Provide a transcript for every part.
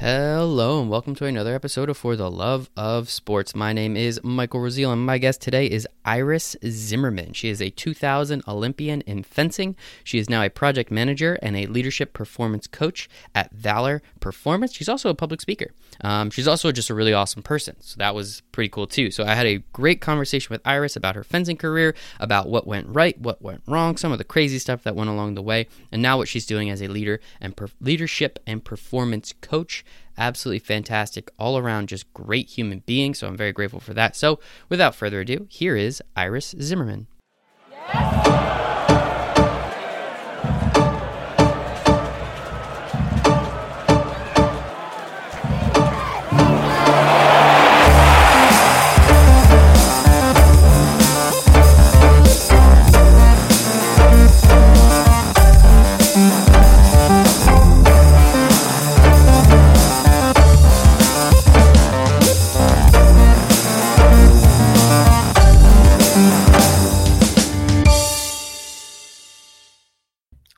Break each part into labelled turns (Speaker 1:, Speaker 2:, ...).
Speaker 1: Hello and welcome to another episode of For the Love of Sports. My name is Michael Rasile and my guest today is Iris Zimmerman. She is a 2000 Olympian in fencing. She is now a project manager and a leadership performance coach at Valor Performance. She's also a public speaker. Um, she's also just a really awesome person, so that was pretty cool too. So I had a great conversation with Iris about her fencing career, about what went right, what went wrong, some of the crazy stuff that went along the way, and now what she's doing as a leader and per- leadership and performance coach absolutely fantastic, all around, just great human being. So I'm very grateful for that. So without further ado, here is Iris Zimmerman. Yes.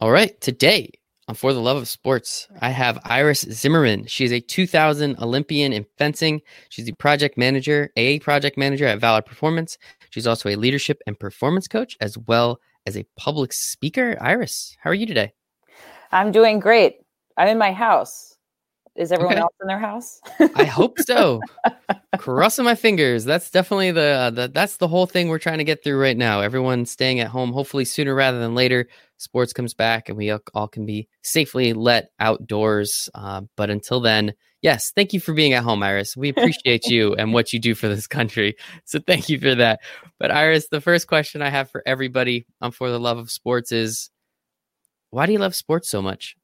Speaker 1: All right, today on For the Love of Sports, I have Iris Zimmerman. She is a 2000 Olympian in fencing. She's the project manager, AA project manager at Valor Performance. She's also a leadership and performance coach, as well as a public speaker. Iris, how are you today?
Speaker 2: I'm doing great. I'm in my house. Is everyone okay. else in their house?
Speaker 1: I hope so. Crossing my fingers. That's definitely the, uh, the that's the whole thing we're trying to get through right now. Everyone staying at home. Hopefully sooner rather than later, sports comes back and we all can be safely let outdoors. Uh, but until then, yes, thank you for being at home, Iris. We appreciate you and what you do for this country. So thank you for that. But Iris, the first question I have for everybody on For the Love of Sports is, why do you love sports so much?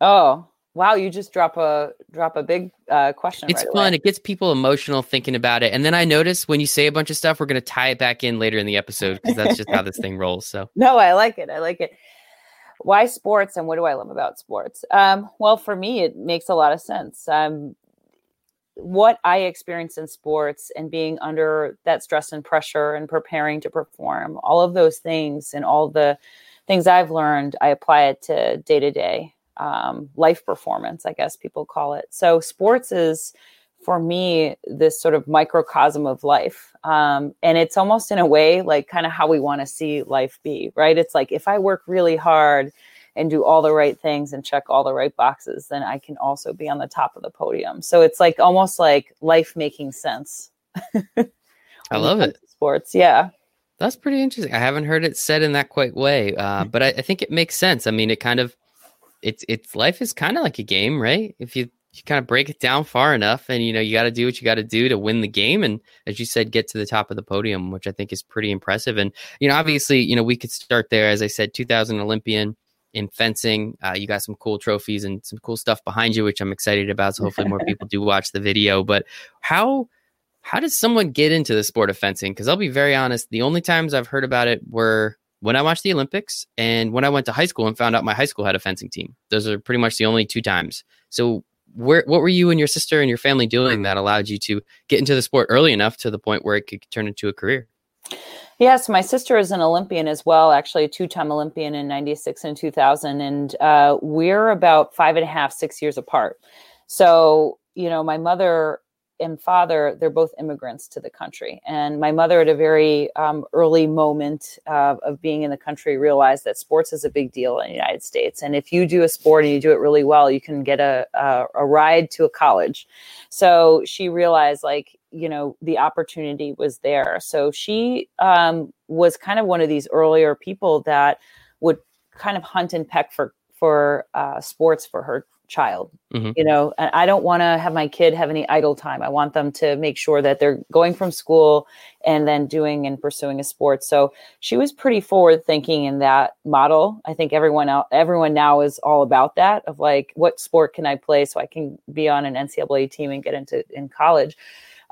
Speaker 2: Oh, Wow, you just drop a drop a big uh, question.
Speaker 1: It's
Speaker 2: right
Speaker 1: fun.
Speaker 2: Away.
Speaker 1: It gets people emotional thinking about it, and then I notice when you say a bunch of stuff, we're going to tie it back in later in the episode because that's just how this thing rolls. So
Speaker 2: no, I like it. I like it. Why sports, and what do I love about sports? Um, well, for me, it makes a lot of sense. Um, what I experience in sports and being under that stress and pressure and preparing to perform, all of those things, and all the things I've learned, I apply it to day to day um, life performance, I guess people call it. So sports is for me this sort of microcosm of life. Um, and it's almost in a way like kind of how we want to see life be right? It's like if i work really hard and do all the right things and check all the right boxes then i can also be on the top of the podium. So it's like almost like life making sense.
Speaker 1: I love it.
Speaker 2: sports yeah.
Speaker 1: That's pretty interesting. I haven't heard it said in that quite way uh, but I, I think it makes sense. I mean it kind of it's it's life is kind of like a game, right? If you you kind of break it down far enough and you know you got to do what you got to do to win the game and as you said get to the top of the podium which i think is pretty impressive. And you know obviously you know we could start there as i said 2000 olympian in fencing. Uh, you got some cool trophies and some cool stuff behind you which i'm excited about so hopefully more people do watch the video. But how how does someone get into the sport of fencing? Because i'll be very honest the only times i've heard about it were when I watched the Olympics and when I went to high school and found out my high school had a fencing team. Those are pretty much the only two times. So where what were you and your sister and your family doing that allowed you to get into the sport early enough to the point where it could turn into a career?
Speaker 2: Yes, my sister is an Olympian as well, actually a two-time Olympian in '96 and 2000, and uh, we're about five and a half, six years apart. So, you know, my mother and father, they're both immigrants to the country. And my mother, at a very um, early moment uh, of being in the country, realized that sports is a big deal in the United States. And if you do a sport and you do it really well, you can get a, a, a ride to a college. So she realized, like, you know, the opportunity was there. So she um, was kind of one of these earlier people that would kind of hunt and peck for for uh, sports for her child mm-hmm. you know and i don't want to have my kid have any idle time i want them to make sure that they're going from school and then doing and pursuing a sport so she was pretty forward thinking in that model i think everyone out everyone now is all about that of like what sport can i play so i can be on an ncaa team and get into in college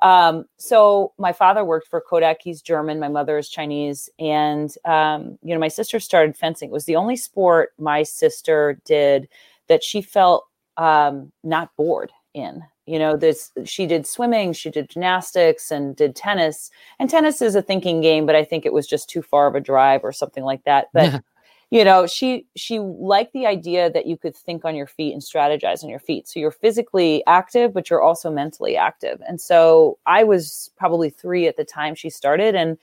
Speaker 2: um, so my father worked for Kodak. He's German. My mother is Chinese. And, um, you know, my sister started fencing. It was the only sport my sister did that she felt um, not bored in. You know, this she did swimming, she did gymnastics, and did tennis. And tennis is a thinking game, but I think it was just too far of a drive or something like that. But you know she she liked the idea that you could think on your feet and strategize on your feet so you're physically active but you're also mentally active and so i was probably three at the time she started and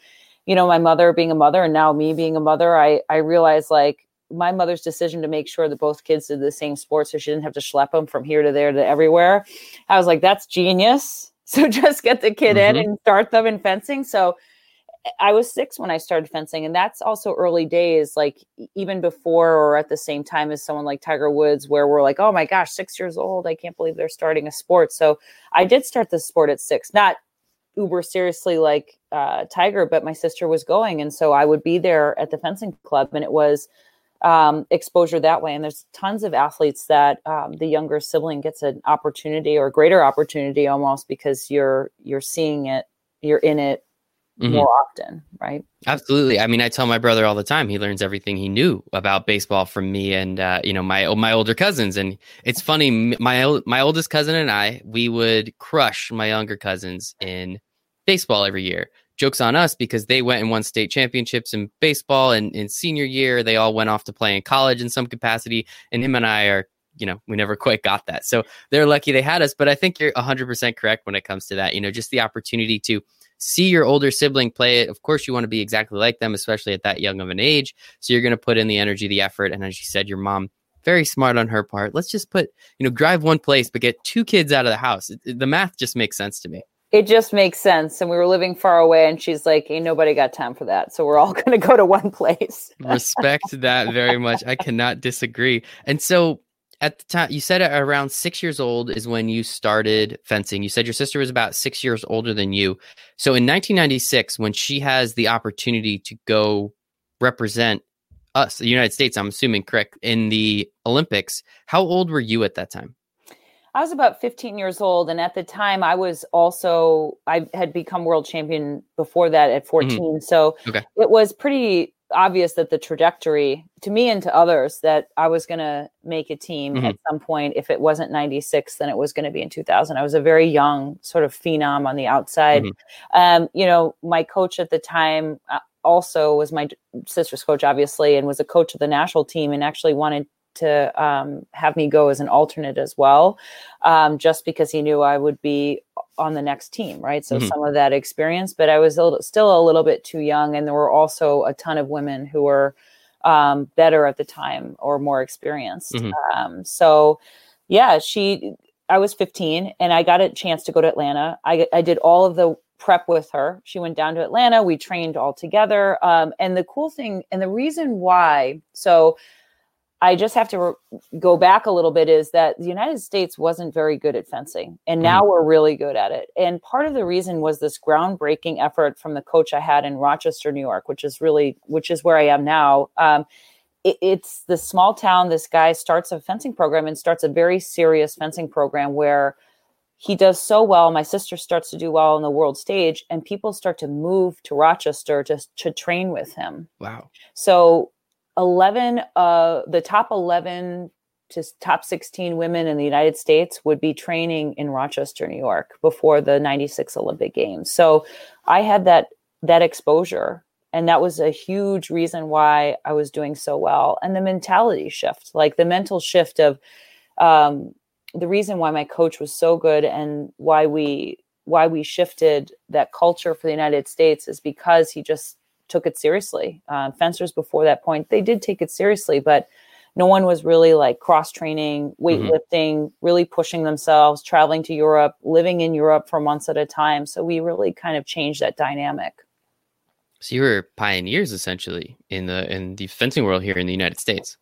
Speaker 2: you know my mother being a mother and now me being a mother i i realized like my mother's decision to make sure that both kids did the same sport so she didn't have to schlep them from here to there to everywhere i was like that's genius so just get the kid mm-hmm. in and start them in fencing so I was six when I started fencing, and that's also early days, like even before or at the same time as someone like Tiger Woods, where we're like, oh my gosh, six years old, I can't believe they're starting a sport. So I did start the sport at six, not uber seriously like uh, Tiger, but my sister was going, and so I would be there at the fencing club, and it was um, exposure that way. And there's tons of athletes that um, the younger sibling gets an opportunity or greater opportunity almost because you're you're seeing it, you're in it mm-hmm. more often, right?
Speaker 1: Absolutely. I mean, I tell my brother all the time. He learns everything he knew about baseball from me and uh, you know my my older cousins. And it's funny, my my oldest cousin and I, we would crush my younger cousins in baseball every year. Jokes on us because they went and won state championships in baseball, and in senior year they all went off to play in college in some capacity. And him and I are you know, we never quite got that. So they're lucky they had us. But I think you're 100% correct when it comes to that. You know, just the opportunity to see your older sibling play it. Of course, you want to be exactly like them, especially at that young of an age. So you're going to put in the energy, the effort. And as you said, your mom, very smart on her part. Let's just put, you know, drive one place, but get two kids out of the house. The math just makes sense to me.
Speaker 2: It just makes sense. And we were living far away, and she's like, Ain't nobody got time for that. So we're all going to go to one place.
Speaker 1: Respect that very much. I cannot disagree. And so at the time you said around six years old is when you started fencing you said your sister was about six years older than you so in 1996 when she has the opportunity to go represent us the united states i'm assuming correct in the olympics how old were you at that time
Speaker 2: I was about 15 years old, and at the time, I was also I had become world champion before that at 14. Mm-hmm. So okay. it was pretty obvious that the trajectory to me and to others that I was going to make a team mm-hmm. at some point. If it wasn't 96, then it was going to be in 2000. I was a very young sort of phenom on the outside. Mm-hmm. Um, you know, my coach at the time uh, also was my sister's coach, obviously, and was a coach of the national team and actually wanted to um, have me go as an alternate as well, um, just because he knew I would be on the next team, right? So mm-hmm. some of that experience, but I was a little, still a little bit too young, and there were also a ton of women who were um, better at the time or more experienced. Mm-hmm. Um, so, yeah, she. I was 15, and I got a chance to go to Atlanta. I, I did all of the prep with her. She went down to Atlanta. We trained all together. Um, and the cool thing, and the reason why, so I just have to re- go back a little bit is that the United States wasn't very good at fencing, and now mm-hmm. we're really good at it. And part of the reason was this groundbreaking effort from the coach I had in Rochester, New York, which is really which is where I am now. Um, it, it's the small town. This guy starts a fencing program and starts a very serious fencing program where he does so well. My sister starts to do well on the world stage, and people start to move to Rochester to to train with him.
Speaker 1: Wow!
Speaker 2: So 11 uh the top 11 to top 16 women in the United States would be training in Rochester, New York before the 96 Olympic Games. So I had that that exposure and that was a huge reason why I was doing so well and the mentality shift, like the mental shift of um the reason why my coach was so good and why we why we shifted that culture for the United States is because he just took it seriously. Uh, fencers before that point, they did take it seriously, but no one was really like cross training, mm-hmm. weightlifting, mm-hmm. really pushing themselves, traveling to Europe, living in Europe for months at a time. So we really kind of changed that dynamic.
Speaker 1: So you were pioneers essentially in the in the fencing world here in the United States.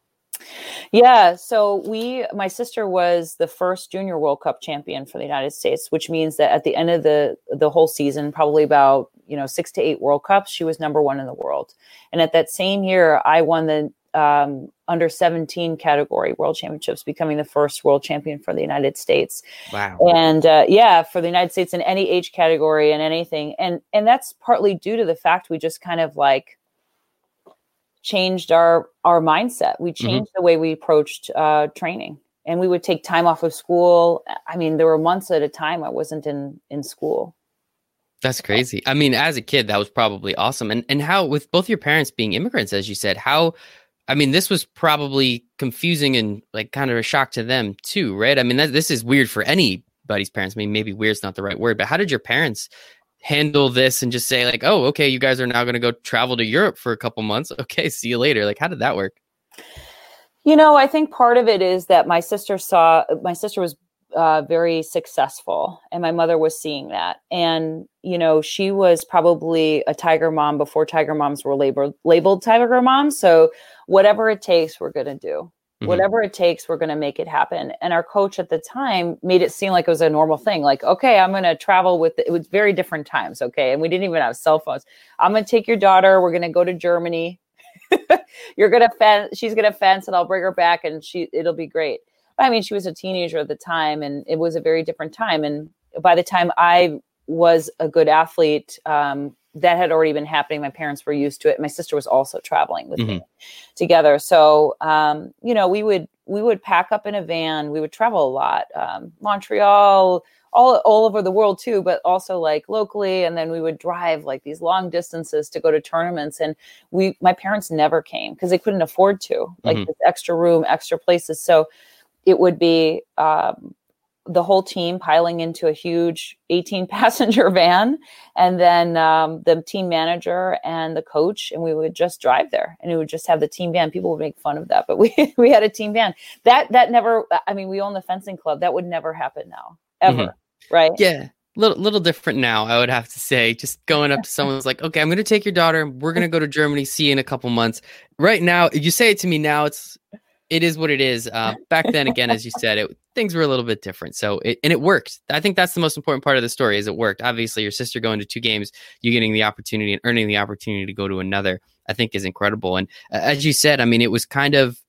Speaker 2: Yeah, so we my sister was the first junior World Cup champion for the United States, which means that at the end of the the whole season, probably about, you know, 6 to 8 World Cups, she was number 1 in the world. And at that same year, I won the um, under 17 category world championships, becoming the first world champion for the United States.
Speaker 1: Wow.
Speaker 2: And uh, yeah, for the United States in any age category and anything. And and that's partly due to the fact we just kind of like changed our our mindset. We mm-hmm. changed mm-hmm. the way we approached uh, training, and we would take time off of school. I mean, there were months at a time I wasn't in in school.
Speaker 1: That's crazy. I mean, as a kid, that was probably awesome. And and how with both your parents being immigrants, as you said, how I mean, this was probably confusing and like kind of a shock to them too, right? I mean, that, this is weird for anybody's parents. I mean, maybe weird's not the right word, but how did your parents handle this and just say like, "Oh, okay, you guys are now going to go travel to Europe for a couple months. Okay, see you later." Like, how did that work?
Speaker 2: You know, I think part of it is that my sister saw my sister was uh, very successful, and my mother was seeing that. And you know, she was probably a tiger mom before tiger moms were labeled labeled tiger moms. So whatever it takes, we're going to do. Mm-hmm. Whatever it takes, we're going to make it happen. And our coach at the time made it seem like it was a normal thing. Like, okay, I'm going to travel with. It was very different times. Okay, and we didn't even have cell phones. I'm going to take your daughter. We're going to go to Germany. You're gonna fence. She's gonna fence, and I'll bring her back, and she it'll be great. I mean, she was a teenager at the time, and it was a very different time. And by the time I was a good athlete, um, that had already been happening. My parents were used to it. My sister was also traveling with mm-hmm. me together. So, um, you know, we would we would pack up in a van. We would travel a lot, um, Montreal, all all over the world too, but also like locally. And then we would drive like these long distances to go to tournaments. And we, my parents never came because they couldn't afford to, like mm-hmm. extra room, extra places. So it would be um, the whole team piling into a huge 18 passenger van and then um, the team manager and the coach and we would just drive there and it would just have the team van. People would make fun of that but we we had a team van. That that never i mean we own the fencing club. That would never happen now ever mm-hmm. right?
Speaker 1: Yeah little little different now i would have to say. Just going up to someone's like okay i'm going to take your daughter. We're going to go to germany see you in a couple months. Right now you say it to me now it's it is what it is. Uh, back then, again, as you said, it, things were a little bit different. So, it, and it worked. I think that's the most important part of the story is it worked. Obviously, your sister going to two games, you getting the opportunity and earning the opportunity to go to another, I think is incredible. And uh, as you said, I mean, it was kind of,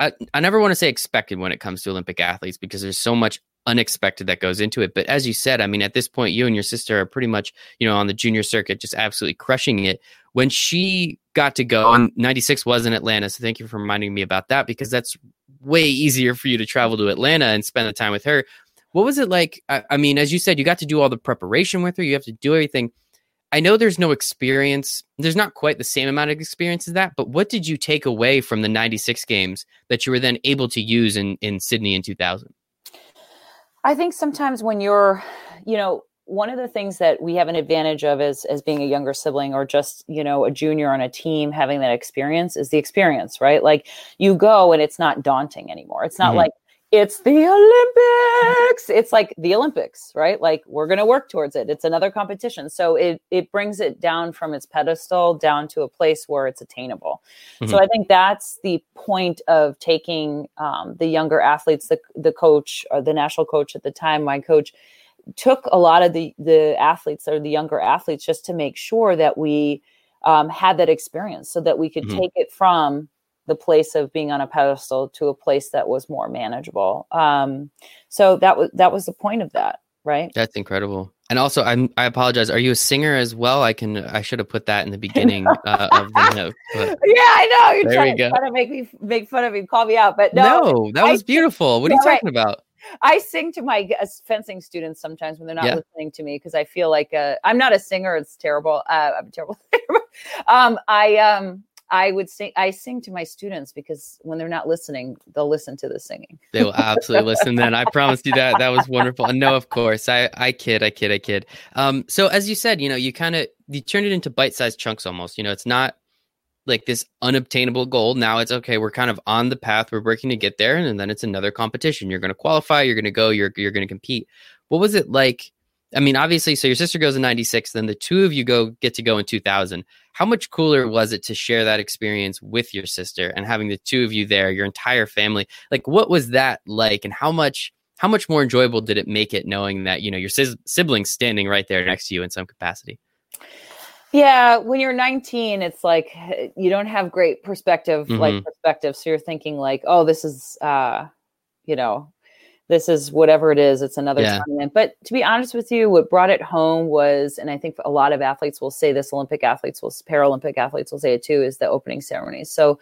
Speaker 1: I, I never want to say expected when it comes to Olympic athletes because there's so much unexpected that goes into it. But as you said, I mean, at this point, you and your sister are pretty much, you know, on the junior circuit, just absolutely crushing it. When she got to go, and 96 was in Atlanta. So thank you for reminding me about that because that's way easier for you to travel to Atlanta and spend the time with her. What was it like? I, I mean, as you said, you got to do all the preparation with her, you have to do everything. I know there's no experience. There's not quite the same amount of experience as that, but what did you take away from the 96 games that you were then able to use in, in Sydney in 2000?
Speaker 2: I think sometimes when you're, you know, one of the things that we have an advantage of as as being a younger sibling or just you know a junior on a team having that experience is the experience right? Like you go and it's not daunting anymore. It's not mm-hmm. like it's the olympics. It's like the olympics right? Like we're going to work towards it. It's another competition. So it it brings it down from its pedestal down to a place where it's attainable. Mm-hmm. so i think that's the point of taking um, the younger athletes the the coach or the national coach at the time my coach took a lot of the the athletes or the younger athletes just to make sure that we um, had that experience so that we could mm-hmm. take it from the place of being on a pedestal to a place that was more manageable. Um, so that was that was the point of that right?
Speaker 1: That's incredible. And also i'm i apologize are you a singer as well? I can i should have put that in the beginning uh, of the note
Speaker 2: yeah i know you're trying, trying, to make me make fun of me call me out but no,
Speaker 1: no that was I, beautiful. What are you talking right. about
Speaker 2: I sing to my fencing students sometimes when they're not yeah. listening to me because I feel like uh, I'm not a singer. It's terrible. Uh, I'm terrible. um, I um, I would sing. I sing to my students because when they're not listening, they'll listen to the singing.
Speaker 1: They will absolutely listen. Then I promise you that that was wonderful. And no, of course, I I kid, I kid, I kid. Um, so as you said, you know, you kind of you turn it into bite sized chunks almost. You know, it's not like this unobtainable goal. Now it's okay. We're kind of on the path. We're working to get there, and then it's another competition. You're going to qualify. You're going to go. You're you're going to compete. What was it like? I mean, obviously, so your sister goes in '96, then the two of you go get to go in 2000. How much cooler was it to share that experience with your sister and having the two of you there, your entire family? Like, what was that like, and how much? How much more enjoyable did it make it knowing that you know your siblings standing right there next to you in some capacity?
Speaker 2: Yeah, when you're 19, it's like you don't have great perspective, mm-hmm. like perspective. So you're thinking like, oh, this is, uh, you know, this is whatever it is. It's another yeah. tournament. But to be honest with you, what brought it home was, and I think a lot of athletes will say this, Olympic athletes will, Paralympic athletes will say it too, is the opening ceremonies. So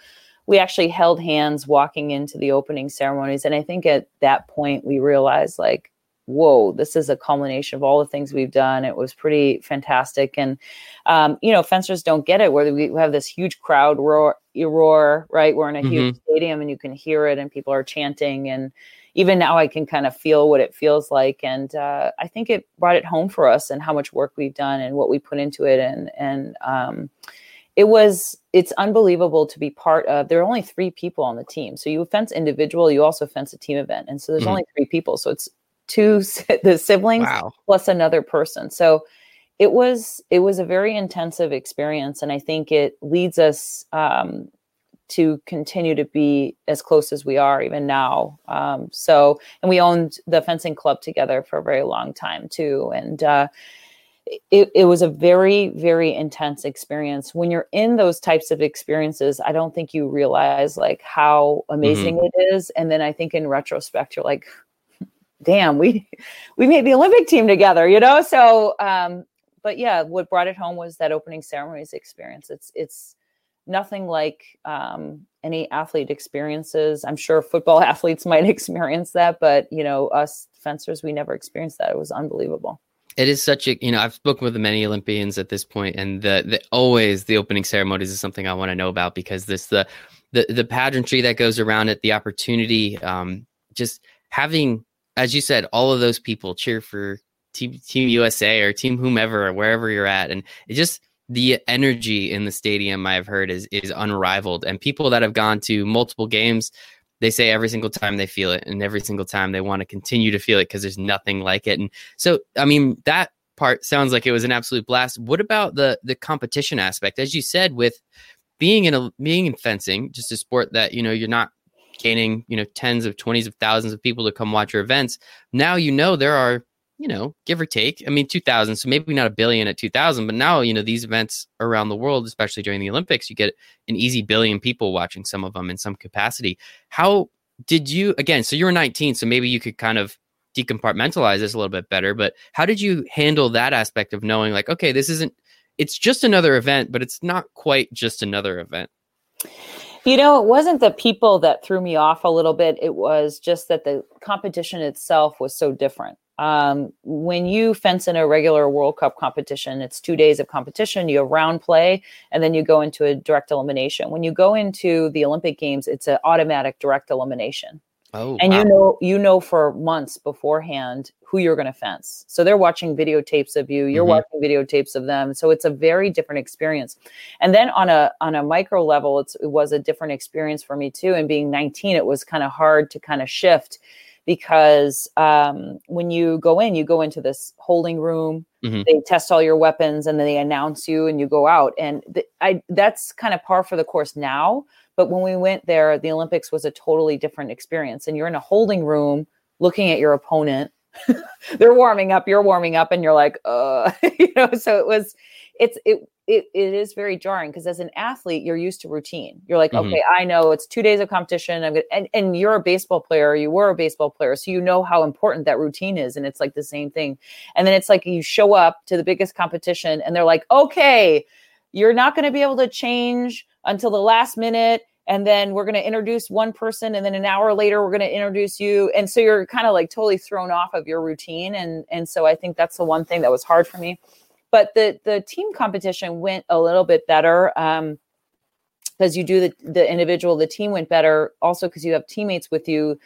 Speaker 2: we actually held hands walking into the opening ceremonies, and I think at that point we realized like whoa, this is a culmination of all the things we've done. It was pretty fantastic. And, um, you know, fencers don't get it where we have this huge crowd roar, roar right? We're in a mm-hmm. huge stadium and you can hear it and people are chanting. And even now I can kind of feel what it feels like. And uh, I think it brought it home for us and how much work we've done and what we put into it. And, and, um, it was it's unbelievable to be part of there are only three people on the team so you fence individual you also fence a team event and so there's mm-hmm. only three people so it's two the siblings wow. plus another person so it was it was a very intensive experience and i think it leads us um, to continue to be as close as we are even now um, so and we owned the fencing club together for a very long time too and uh, it, it was a very very intense experience when you're in those types of experiences i don't think you realize like how amazing mm-hmm. it is and then i think in retrospect you're like damn we we made the olympic team together you know? So um but yeah what brought it home was that opening ceremonies experience. It's it's nothing like um any athlete experiences. I'm sure football athletes might experience that but you know us fencers we never experienced that. It was unbelievable.
Speaker 1: It is such a you know I've spoken with many Olympians at this point, and the, the always the opening ceremonies is something I want to know about because this the the the pageantry that goes around it, the opportunity, um, just having as you said, all of those people cheer for team Team USA or Team whomever or wherever you're at, and it just the energy in the stadium I've heard is is unrivaled, and people that have gone to multiple games they say every single time they feel it and every single time they want to continue to feel it because there's nothing like it. And so i mean that part sounds like it was an absolute blast. What about the the competition aspect? As you said with being in a being in fencing just a sport that you know you're not gaining you know tens of twenties of thousands of people to come watch your events now you know there are you know, give or take. I mean, 2000, so maybe not a billion at 2000, but now, you know, these events around the world, especially during the Olympics, you get an easy billion people watching some of them in some capacity. How did you, again, so you were 19, so maybe you could kind of decompartmentalize this a little bit better, but how did you handle that aspect of knowing, like, okay, this isn't, it's just another event, but it's not quite just another event?
Speaker 2: You know, it wasn't the people that threw me off a little bit. It was just that the competition itself was so different. Um, when you fence in a regular World Cup competition, it's two days of competition. You have round play, and then you go into a direct elimination. When you go into the Olympic Games, it's an automatic direct elimination. Oh, and wow. you know you know for months beforehand who you're going to fence. So they're watching videotapes of you, you're mm-hmm. watching videotapes of them. So it's a very different experience. And then on a on a micro level, it was a different experience for me too. And being 19, it was kind of hard to kind of shift because um, when you go in, you go into this holding room. Mm-hmm. They test all your weapons, and then they announce you, and you go out. And th- I that's kind of par for the course now. But when we went there, the Olympics was a totally different experience. And you're in a holding room, looking at your opponent. They're warming up, you're warming up, and you're like, uh, you know. So it was, it's it it, it is very jarring because as an athlete you're used to routine you're like mm-hmm. okay i know it's two days of competition i'm gonna and, and you're a baseball player you were a baseball player so you know how important that routine is and it's like the same thing and then it's like you show up to the biggest competition and they're like okay you're not going to be able to change until the last minute and then we're going to introduce one person and then an hour later we're going to introduce you and so you're kind of like totally thrown off of your routine and and so i think that's the one thing that was hard for me but the the team competition went a little bit better um, because you do the the individual. The team went better also because you have teammates with you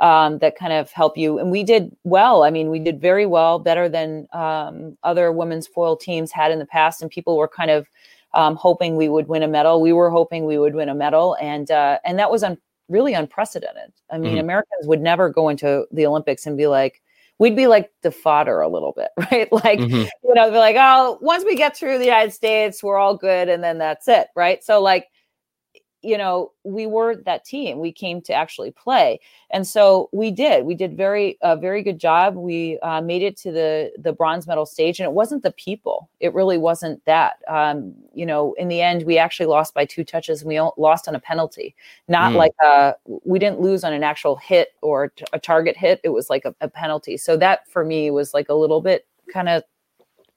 Speaker 2: um, that kind of help you. And we did well. I mean, we did very well, better than um, other women's foil teams had in the past. And people were kind of um, hoping we would win a medal. We were hoping we would win a medal, and uh, and that was un- really unprecedented. I mean, mm-hmm. Americans would never go into the Olympics and be like, we'd be like the fodder a little bit, right? Like, mm-hmm. you know, be like, oh, once we get through the United States, we're all good. And then that's it, right? So, like, you know, we were that team. We came to actually play, and so we did. We did very a very good job. We uh, made it to the the bronze medal stage, and it wasn't the people. It really wasn't that. Um, you know, in the end, we actually lost by two touches. And we lost on a penalty, not mm. like a, uh, we didn't lose on an actual hit or a target hit. It was like a, a penalty. So that for me was like a little bit kind of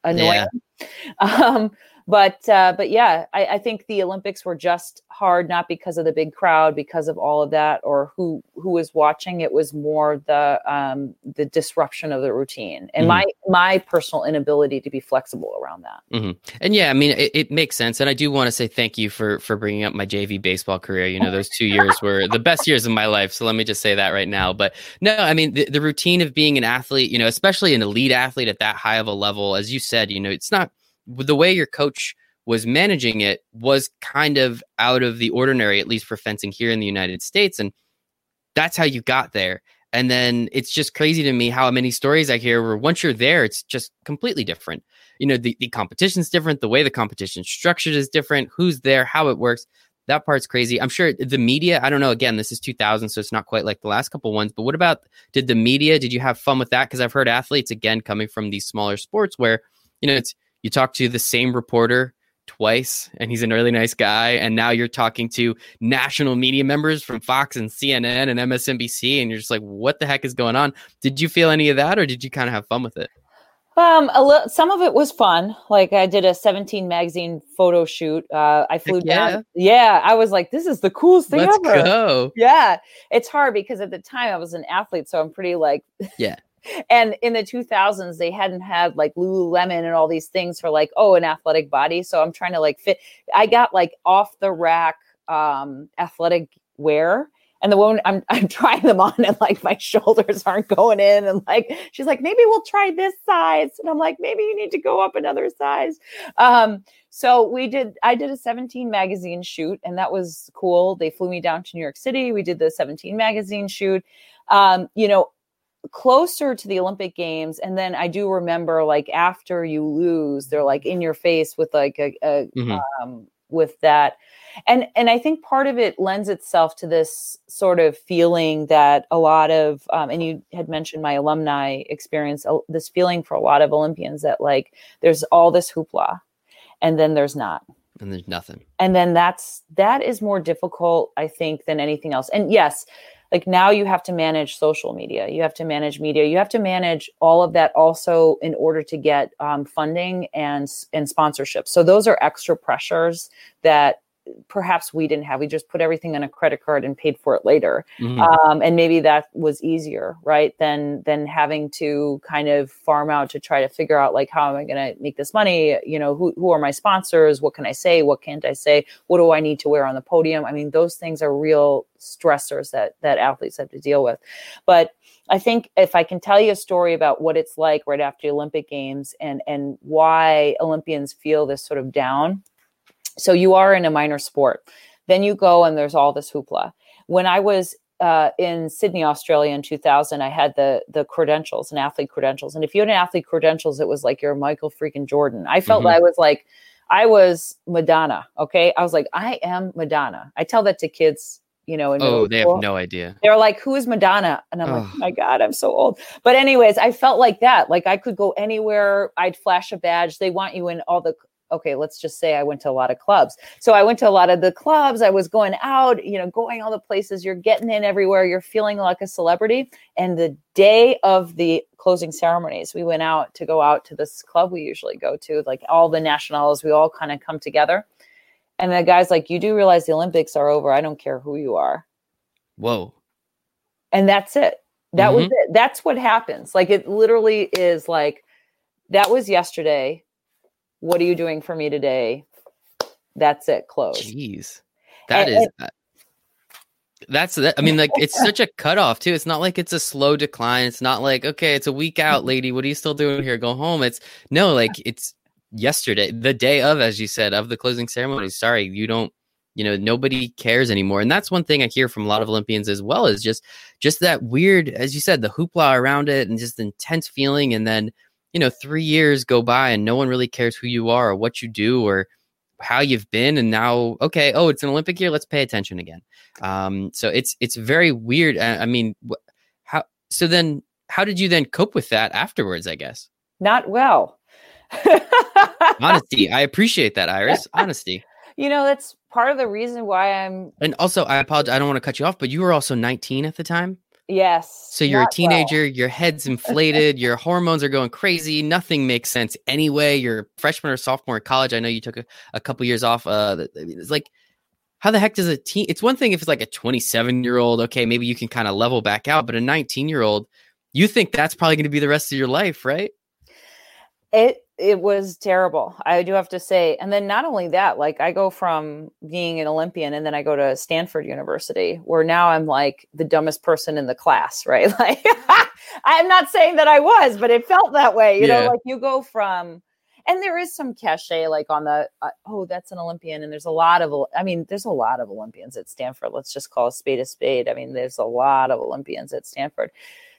Speaker 2: annoying. Yeah. Um, but uh, but yeah, I, I, think the Olympics were just hard, not because of the big crowd, because of all of that, or who who was watching. It was more the um, the disruption of the routine and mm-hmm. my my personal inability to be flexible around that.
Speaker 1: Mm-hmm. And yeah, I mean, it, it, makes sense. And I do want to say thank you for for bringing up my JV baseball career. You know, those two years were the best years of my life. So let me just say that right now. But no, I mean, the, the routine of being an athlete, you know, especially an elite athlete at that high of a level, as you said, you know, it's not the way your coach was managing it was kind of out of the ordinary, at least for fencing here in the United States. And that's how you got there. And then it's just crazy to me how many stories I hear where once you're there, it's just completely different. You know, the, the competition's different, the way the competition's structured is different, who's there, how it works. That part's crazy. I'm sure the media, I don't know, again, this is 2000, so it's not quite like the last couple ones, but what about did the media, did you have fun with that? Because I've heard athletes, again, coming from these smaller sports where, you know, it's you talk to the same reporter twice and he's a really nice guy and now you're talking to national media members from Fox and CNN and MSNBC and you're just like what the heck is going on? Did you feel any of that or did you kind of have fun with it?
Speaker 2: Um a some of it was fun. Like I did a 17 magazine photo shoot uh I flew yeah. down yeah I was like this is the coolest thing Let's ever.
Speaker 1: go.
Speaker 2: yeah it's hard because at the time I was an athlete so I'm pretty like
Speaker 1: yeah
Speaker 2: and in the 2000s they hadn't had like lululemon and all these things for like oh an athletic body so i'm trying to like fit i got like off the rack um athletic wear and the woman I'm I'm trying them on and like my shoulders aren't going in and like she's like maybe we'll try this size and I'm like maybe you need to go up another size. Um so we did I did a 17 magazine shoot and that was cool. They flew me down to New York City. We did the 17 magazine shoot. Um you know closer to the Olympic Games, and then I do remember like after you lose, they're like in your face with like a, a mm-hmm. um, with that, and and I think part of it lends itself to this sort of feeling that a lot of um, and you had mentioned my alumni experience, uh, this feeling for a lot of Olympians that like there's all this hoopla, and then there's not.
Speaker 1: And there's nothing.
Speaker 2: And then that's that is more difficult i think than anything else. And yes like now you have to manage social media. You have to manage media. You have to manage all of that also in order to get um, funding and and sponsorship so those are extra pressures that perhaps we didn't have. We just put everything on a credit card and paid for it later. Mm-hmm. Um, and maybe that was easier, right? Than than having to kind of farm out to try to figure out like how am I going to make this money? You know, who who are my sponsors? What can I say? What can't I say? What do I need to wear on the podium? I mean, those things are real stressors that that athletes have to deal with. But I think if I can tell you a story about what it's like right after the Olympic Games and and why Olympians feel this sort of down so you are in a minor sport. Then you go and there's all this hoopla. When I was uh, in Sydney, Australia in 2000, I had the the credentials and athlete credentials. And if you had an athlete credentials, it was like you're Michael freaking Jordan. I felt mm-hmm. I was like, I was Madonna. Okay. I was like, I am Madonna. I tell that to kids, you know.
Speaker 1: oh, they have no idea.
Speaker 2: They're like, who is Madonna? And I'm oh. like, oh my God, I'm so old. But, anyways, I felt like that. Like I could go anywhere. I'd flash a badge. They want you in all the okay, let's just say I went to a lot of clubs. So I went to a lot of the clubs. I was going out, you know, going all the places. You're getting in everywhere. You're feeling like a celebrity. And the day of the closing ceremonies, we went out to go out to this club we usually go to, like all the nationals, we all kind of come together. And the guy's like, You do realize the Olympics are over. I don't care who you are.
Speaker 1: Whoa.
Speaker 2: And that's it. That mm-hmm. was it. That's what happens. Like it literally is like, that was yesterday what are you doing for me today? That's it. Close.
Speaker 1: Jeez, that and, is. And, that's that. I mean, like it's such a cutoff too. It's not like it's a slow decline. It's not like okay, it's a week out, mm-hmm. lady. What are you still doing here? Go home. It's no, like it's yesterday, the day of, as you said, of the closing ceremony. Sorry, you don't. You know, nobody cares anymore, and that's one thing I hear from a lot of Olympians as well. Is just just that weird, as you said, the hoopla around it, and just intense feeling, and then you know, three years go by and no one really cares who you are or what you do or how you've been. And now, okay, oh, it's an Olympic year. Let's pay attention again. Um, so it's it's very weird. I, I mean, how? So then, how did you then cope with that afterwards? I guess
Speaker 2: not well.
Speaker 1: Honesty. I appreciate that, Iris. Honesty.
Speaker 2: You know, that's part of the reason why I'm.
Speaker 1: And also, I apologize. I don't want to cut you off, but you were also 19 at the time.
Speaker 2: Yes.
Speaker 1: So you're a teenager, well. your head's inflated, your hormones are going crazy, nothing makes sense anyway. You're a freshman or sophomore in college. I know you took a, a couple years off. Uh, it's like, how the heck does a teen? It's one thing if it's like a 27 year old, okay, maybe you can kind of level back out, but a 19 year old, you think that's probably going to be the rest of your life, right?
Speaker 2: It it was terrible. I do have to say. And then not only that, like I go from being an Olympian and then I go to Stanford University where now I'm like the dumbest person in the class, right? Like I'm not saying that I was, but it felt that way. You yeah. know, like you go from and there is some cachet like on the uh, oh that's an olympian and there's a lot of i mean there's a lot of olympians at stanford let's just call a spade a spade i mean there's a lot of olympians at stanford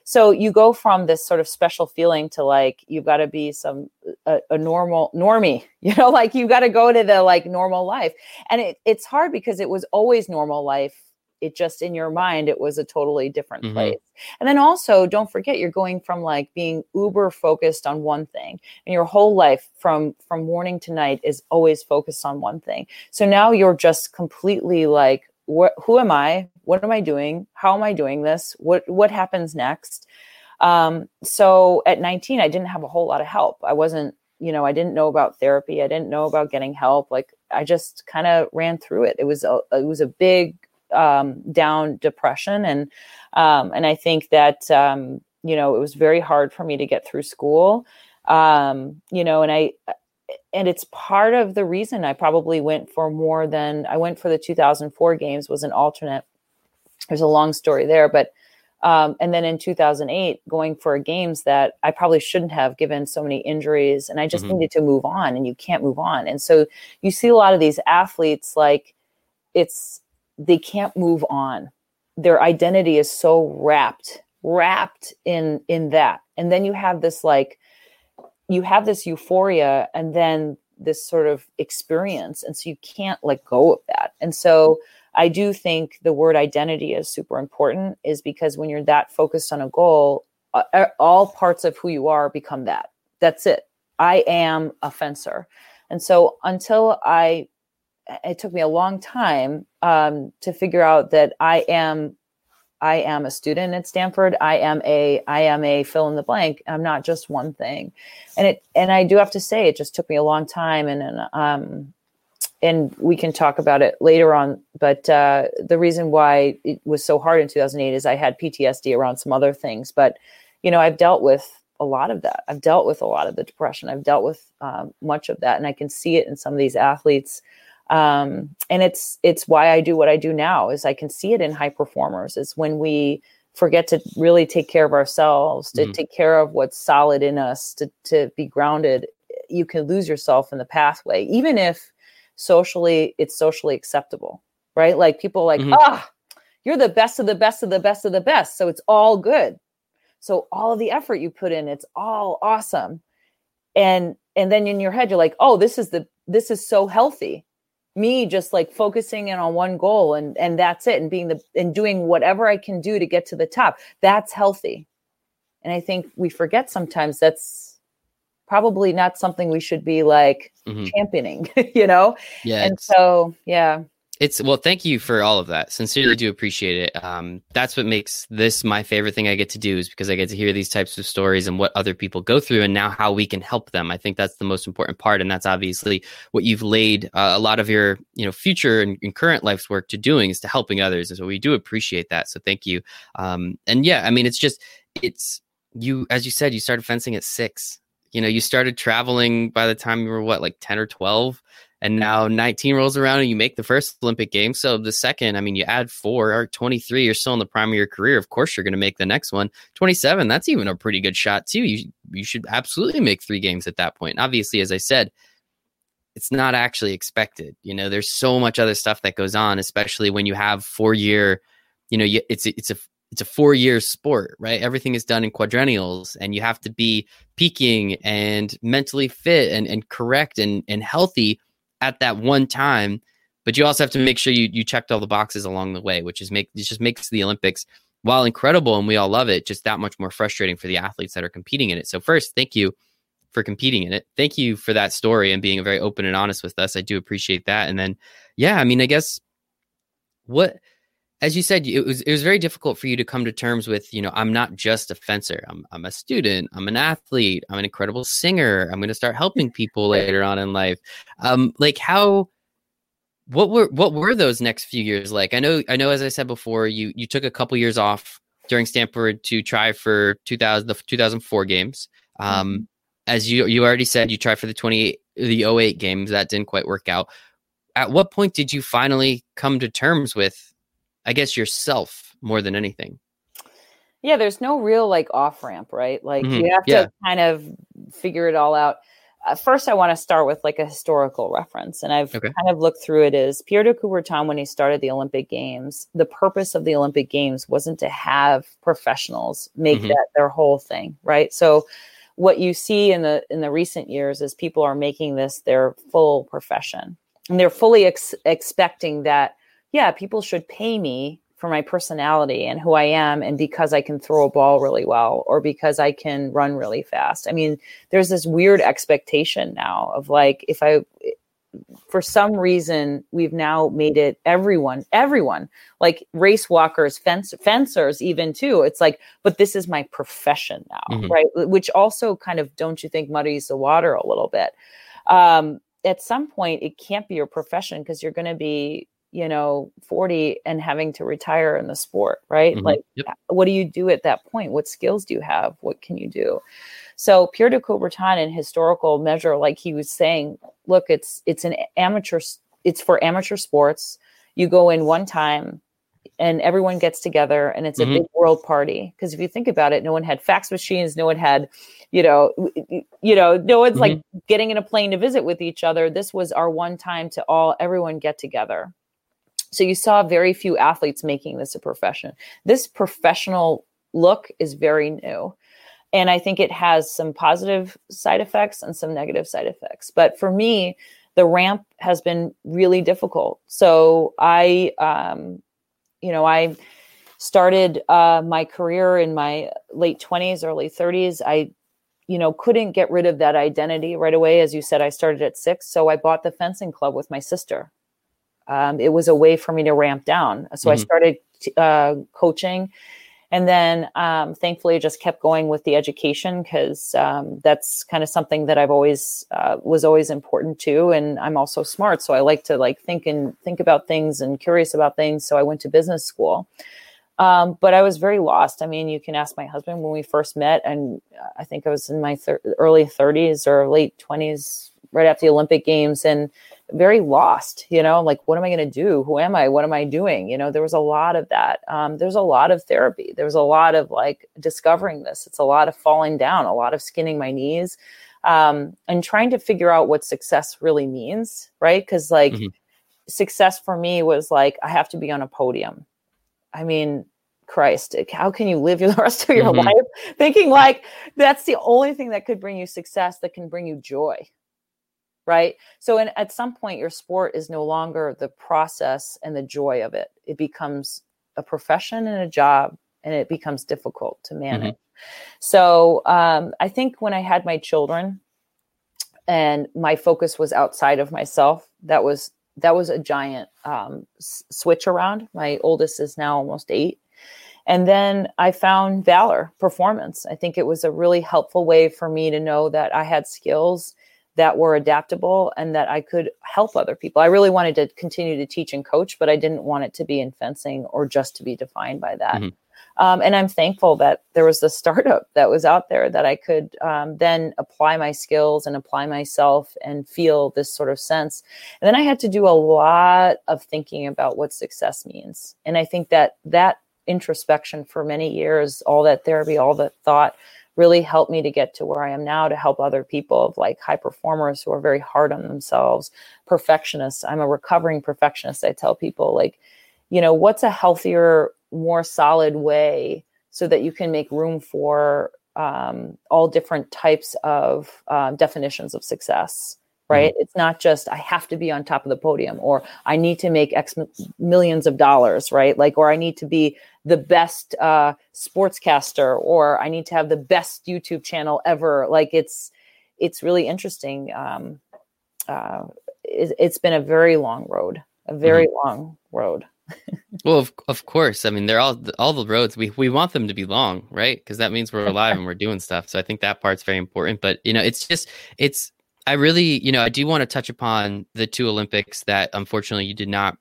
Speaker 2: so you go from this sort of special feeling to like you've got to be some a, a normal normie you know like you've got to go to the like normal life. And it, it's hard because it was always normal life. It just in your mind it was a totally different mm-hmm. place. And then also don't forget you're going from like being uber focused on one thing and your whole life from from morning to night is always focused on one thing. So now you're just completely like what who am i? What am i doing? How am i doing this? What what happens next? Um, so at 19 i didn't have a whole lot of help. I wasn't you know i didn't know about therapy. I didn't know about getting help. Like i just kind of ran through it. It was a it was a big um, down depression. And um, and i think that um, you know it was very hard for me to get through school. Um, you know and i and it's part of the reason I probably went for more than I went for the 2004 games was an alternate. There's a long story there, but um, and then in 2008, going for games that I probably shouldn't have given so many injuries, and I just mm-hmm. needed to move on, and you can't move on. And so you see a lot of these athletes like it's they can't move on. Their identity is so wrapped wrapped in in that, and then you have this like you have this euphoria and then this sort of experience and so you can't let go of that. And so i do think the word identity is super important is because when you're that focused on a goal all parts of who you are become that. That's it. I am a fencer. And so until i it took me a long time um, to figure out that i am I am a student at Stanford. I am a I am a fill in the blank. I'm not just one thing, and it and I do have to say it just took me a long time, and, and um, and we can talk about it later on. But uh, the reason why it was so hard in 2008 is I had PTSD around some other things. But you know, I've dealt with a lot of that. I've dealt with a lot of the depression. I've dealt with um, much of that, and I can see it in some of these athletes um, and it's it's why I do what I do now is I can see it in high performers is when we forget to really take care of ourselves to mm-hmm. take care of what's solid in us to to be grounded you can lose yourself in the pathway even if socially it's socially acceptable right like people like mm-hmm. ah you're the best of the best of the best of the best so it's all good so all of the effort you put in it's all awesome and and then in your head you're like oh this is the this is so healthy me just like focusing in on one goal and and that's it and being the and doing whatever I can do to get to the top. That's healthy. And I think we forget sometimes that's probably not something we should be like mm-hmm. championing, you know?
Speaker 1: Yeah.
Speaker 2: And so, yeah.
Speaker 1: It's well, thank you for all of that. Sincerely do appreciate it. Um, that's what makes this my favorite thing I get to do is because I get to hear these types of stories and what other people go through and now how we can help them. I think that's the most important part. And that's obviously what you've laid uh, a lot of your, you know, future and, and, current life's work to doing is to helping others. And so we do appreciate that. So thank you. Um, and yeah, I mean, it's just, it's you, as you said, you started fencing at six you know you started traveling by the time you were what like 10 or 12 and now 19 rolls around and you make the first Olympic game. So the second, I mean, you add four or 23, you're still in the prime of your career. Of course, you're going to make the next one. 27, that's even a pretty good shot too. You you should absolutely make three games at that point. obviously, as I said, it's not actually expected. You know, there's so much other stuff that goes on, especially when you have four year. You know, it's it's a it's a four year sport, right? Everything is done in quadrennials, and you have to be peaking and mentally fit and, and correct and, and healthy at that one time, but you also have to make sure you you checked all the boxes along the way, which is make it just makes the Olympics while incredible and we all love it, just that much more frustrating for the athletes that are competing in it. So first, thank you for competing in it. Thank you for that story and being very open and honest with us. I do appreciate that. And then, yeah, I mean, I guess what as you said, it was it was very difficult for you to come to terms with, you know, I'm not just a fencer. I'm I'm a student. I'm an athlete. I'm an incredible singer. I'm going to start helping people later on in life. Um, like how, what were what were those next few years like? I know I know as I said before, you you took a couple years off during Stanford to try for 2000 the 2004 games. Um, mm-hmm. as you you already said, you tried for the 28 the 08 games that didn't quite work out. At what point did you finally come to terms with I guess yourself more than anything.
Speaker 2: Yeah, there's no real like off ramp, right? Like mm-hmm. you have yeah. to kind of figure it all out. Uh, first, I want to start with like a historical reference, and I've okay. kind of looked through it. Is Pierre de Coubertin when he started the Olympic Games? The purpose of the Olympic Games wasn't to have professionals make mm-hmm. that their whole thing, right? So, what you see in the in the recent years is people are making this their full profession, and they're fully ex- expecting that yeah, people should pay me for my personality and who I am and because I can throw a ball really well or because I can run really fast. I mean, there's this weird expectation now of like if I for some reason we've now made it everyone everyone like race walkers fence, fencers even too it's like but this is my profession now mm-hmm. right which also kind of don't you think muddies the water a little bit um at some point it can't be your profession because you're going to be you know 40 and having to retire in the sport right mm-hmm. like yep. what do you do at that point what skills do you have what can you do so pierre de coubertin in historical measure like he was saying look it's it's an amateur it's for amateur sports you go in one time and everyone gets together and it's a mm-hmm. big world party because if you think about it no one had fax machines no one had you know you know no one's mm-hmm. like getting in a plane to visit with each other this was our one time to all everyone get together so you saw very few athletes making this a profession. This professional look is very new. And I think it has some positive side effects and some negative side effects. But for me, the ramp has been really difficult. So I, um, you know, I started uh, my career in my late 20s, early 30s. I, you know, couldn't get rid of that identity right away. As you said, I started at six. So I bought the fencing club with my sister um, it was a way for me to ramp down. So mm-hmm. I started uh, coaching. And then um, thankfully, I just kept going with the education because um, that's kind of something that I've always uh, was always important too. And I'm also smart, so I like to like think and think about things and curious about things. So I went to business school, um, but I was very lost. I mean, you can ask my husband when we first met, and I think I was in my thir- early 30s or late 20s, right after the Olympic Games, and very lost, you know, like, what am I going to do? Who am I? What am I doing? You know, there was a lot of that. Um, there's a lot of therapy. There was a lot of like discovering this. It's a lot of falling down, a lot of skinning my knees, um, and trying to figure out what success really means, right? Because like mm-hmm. success for me was like, I have to be on a podium. I mean, Christ, how can you live the rest of your mm-hmm. life thinking like that's the only thing that could bring you success, that can bring you joy? Right? So, in, at some point, your sport is no longer the process and the joy of it. It becomes a profession and a job, and it becomes difficult to mm-hmm. manage. Mm-hmm. So, um, I think when I had my children, and my focus was outside of myself, that was that was a giant um, s- switch around. My oldest is now almost eight. And then I found Valor Performance. I think it was a really helpful way for me to know that I had skills that were adaptable and that I could help other people. I really wanted to continue to teach and coach, but I didn't want it to be in fencing or just to be defined by that. Mm-hmm. Um, and I'm thankful that there was a startup that was out there that I could um, then apply my skills and apply myself and feel this sort of sense. And then I had to do a lot of thinking about what success means. And I think that that introspection for many years, all that therapy, all that thought, really helped me to get to where I am now to help other people of like high performers who are very hard on themselves, perfectionists. I'm a recovering perfectionist. I tell people like, you know, what's a healthier, more solid way so that you can make room for um, all different types of uh, definitions of success right mm-hmm. it's not just i have to be on top of the podium or i need to make x millions of dollars right like or i need to be the best uh, sportscaster or i need to have the best youtube channel ever like it's it's really interesting um, uh, it, has been a very long road a very mm-hmm. long road
Speaker 1: well, of, of course. I mean, they're all all the roads. We we want them to be long, right? Because that means we're alive and we're doing stuff. So I think that part's very important. But you know, it's just it's. I really, you know, I do want to touch upon the two Olympics that unfortunately you did not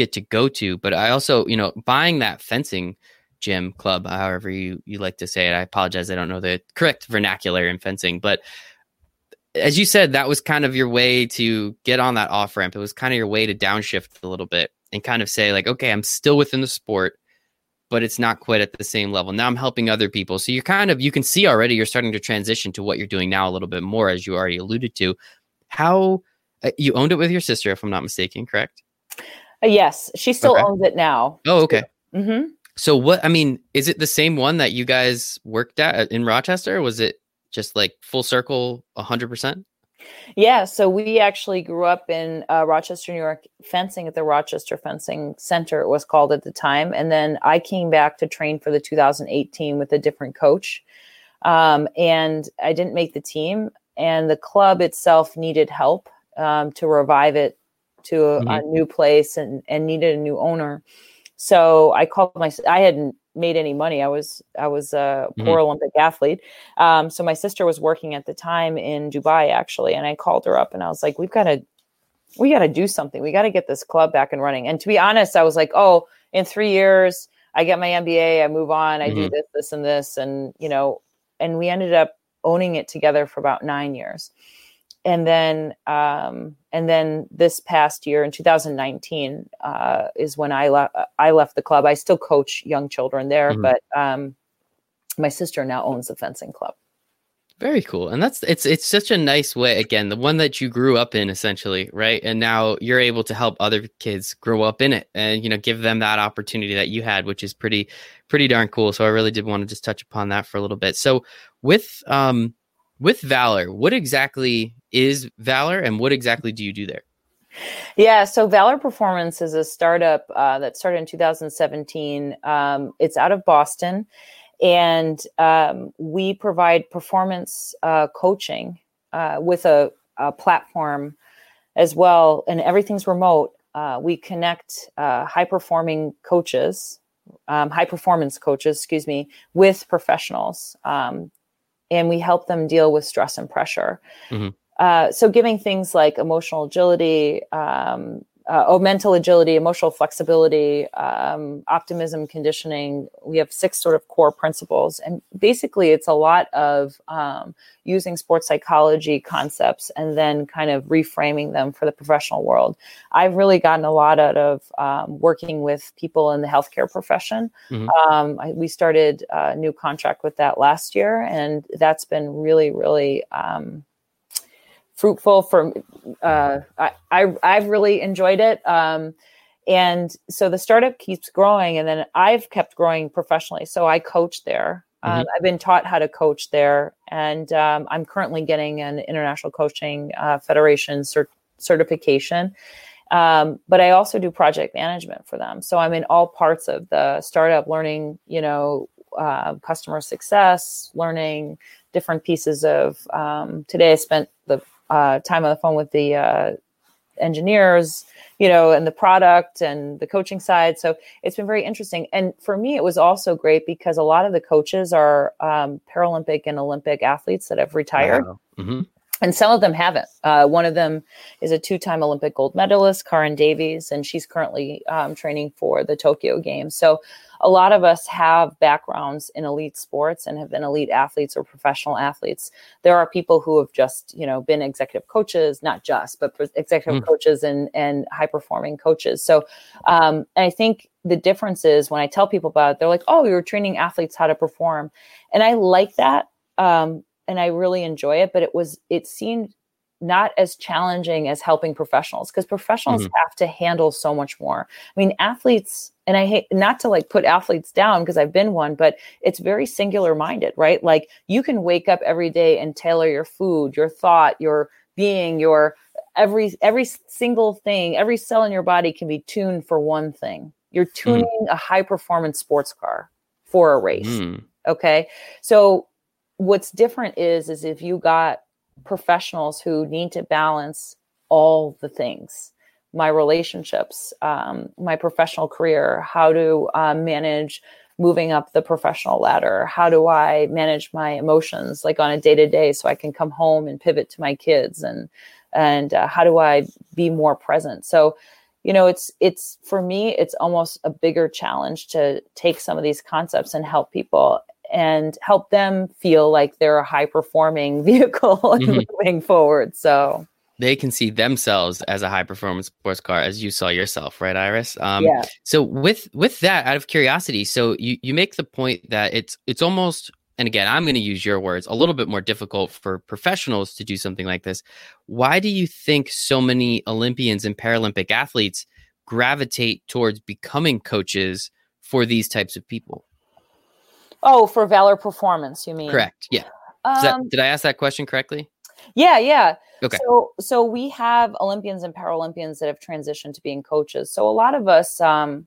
Speaker 1: get to go to. But I also, you know, buying that fencing gym club, however you you like to say it. I apologize, I don't know the correct vernacular in fencing, but as you said, that was kind of your way to get on that off ramp. It was kind of your way to downshift a little bit and kind of say, like, okay, I'm still within the sport, but it's not quite at the same level. Now I'm helping other people. So you're kind of, you can see already you're starting to transition to what you're doing now a little bit more, as you already alluded to. How uh, you owned it with your sister, if I'm not mistaken, correct?
Speaker 2: Uh, yes, she still okay. owns it now.
Speaker 1: Oh, okay.
Speaker 2: Mm-hmm.
Speaker 1: So what? I mean, is it the same one that you guys worked at uh, in Rochester? was it just like full circle, hundred percent?
Speaker 2: Yeah, so we actually grew up in uh, Rochester, New York, fencing at the Rochester Fencing Center, it was called at the time. And then I came back to train for the 2018 with a different coach. Um, and I didn't make the team, and the club itself needed help um, to revive it to a, mm-hmm. a, new place and, and needed a new owner. So I called my, I hadn't made any money. I was I was a poor mm-hmm. Olympic athlete. Um, so my sister was working at the time in Dubai actually, and I called her up and I was like, "We've got to, we got to do something. We got to get this club back and running." And to be honest, I was like, "Oh, in three years, I get my MBA, I move on, I mm-hmm. do this, this, and this," and you know, and we ended up owning it together for about nine years and then um, and then this past year in 2019 uh, is when I left. I left the club. I still coach young children there, mm-hmm. but um, my sister now owns the fencing club.
Speaker 1: Very cool, and that's it's it's such a nice way. Again, the one that you grew up in, essentially, right? And now you're able to help other kids grow up in it, and you know, give them that opportunity that you had, which is pretty pretty darn cool. So I really did want to just touch upon that for a little bit. So with um with Valor, what exactly is Valor and what exactly do you do there?
Speaker 2: Yeah, so Valor Performance is a startup uh, that started in 2017. Um, it's out of Boston, and um, we provide performance uh, coaching uh, with a, a, platform as well, and everything's remote. Uh, we connect uh, high performing coaches, um, high performance coaches, excuse me, with professionals um, and we help them deal with stress and pressure. Mm-hmm. Uh, so, giving things like emotional agility, um, uh, oh, mental agility, emotional flexibility, um, optimism, conditioning. We have six sort of core principles. And basically, it's a lot of um, using sports psychology concepts and then kind of reframing them for the professional world. I've really gotten a lot out of um, working with people in the healthcare profession. Mm-hmm. Um, I, we started a new contract with that last year, and that's been really, really um, fruitful for uh, I, I I've really enjoyed it. Um, and so the startup keeps growing, and then I've kept growing professionally. So I coach there. Um, mm-hmm. I've been taught how to coach there, and um, I'm currently getting an international coaching uh, federation cert- certification. Um, but I also do project management for them. So I'm in all parts of the startup, learning, you know, uh, customer success, learning different pieces of. Um, today, I spent the uh, time on the phone with the uh, engineers, you know, and the product and the coaching side. So it's been very interesting. And for me, it was also great because a lot of the coaches are um, Paralympic and Olympic athletes that have retired. Wow. Mm-hmm and some of them haven't. Uh, one of them is a two-time Olympic gold medalist, Caryn Davies, and she's currently um, training for the Tokyo Games. So, a lot of us have backgrounds in elite sports and have been elite athletes or professional athletes. There are people who have just, you know, been executive coaches, not just, but executive mm. coaches and and high-performing coaches. So, um, I think the difference is when I tell people about it, they're like, "Oh, you're training athletes how to perform," and I like that. Um, and I really enjoy it, but it was it seemed not as challenging as helping professionals because professionals mm-hmm. have to handle so much more. I mean, athletes, and I hate not to like put athletes down because I've been one, but it's very singular minded, right? Like you can wake up every day and tailor your food, your thought, your being, your every every single thing, every cell in your body can be tuned for one thing. You're mm. tuning mm. a high performance sports car for a race. Mm. Okay. So what's different is is if you got professionals who need to balance all the things my relationships, um, my professional career, how to uh, manage moving up the professional ladder, how do I manage my emotions like on a day to day so I can come home and pivot to my kids and and uh, how do I be more present? So, you know, it's it's for me, it's almost a bigger challenge to take some of these concepts and help people and help them feel like they're a high performing vehicle mm-hmm. moving forward. So
Speaker 1: they can see themselves as a high performance sports car as you saw yourself right iris um, yeah. so with with that out of curiosity so you you make the point that it's it's almost and again i'm going to use your words a little bit more difficult for professionals to do something like this why do you think so many olympians and paralympic athletes gravitate towards becoming coaches for these types of people
Speaker 2: oh for valor performance you mean
Speaker 1: correct yeah um, that, did i ask that question correctly
Speaker 2: yeah yeah
Speaker 1: Okay.
Speaker 2: So, so we have Olympians and Paralympians that have transitioned to being coaches. So a lot of us, um,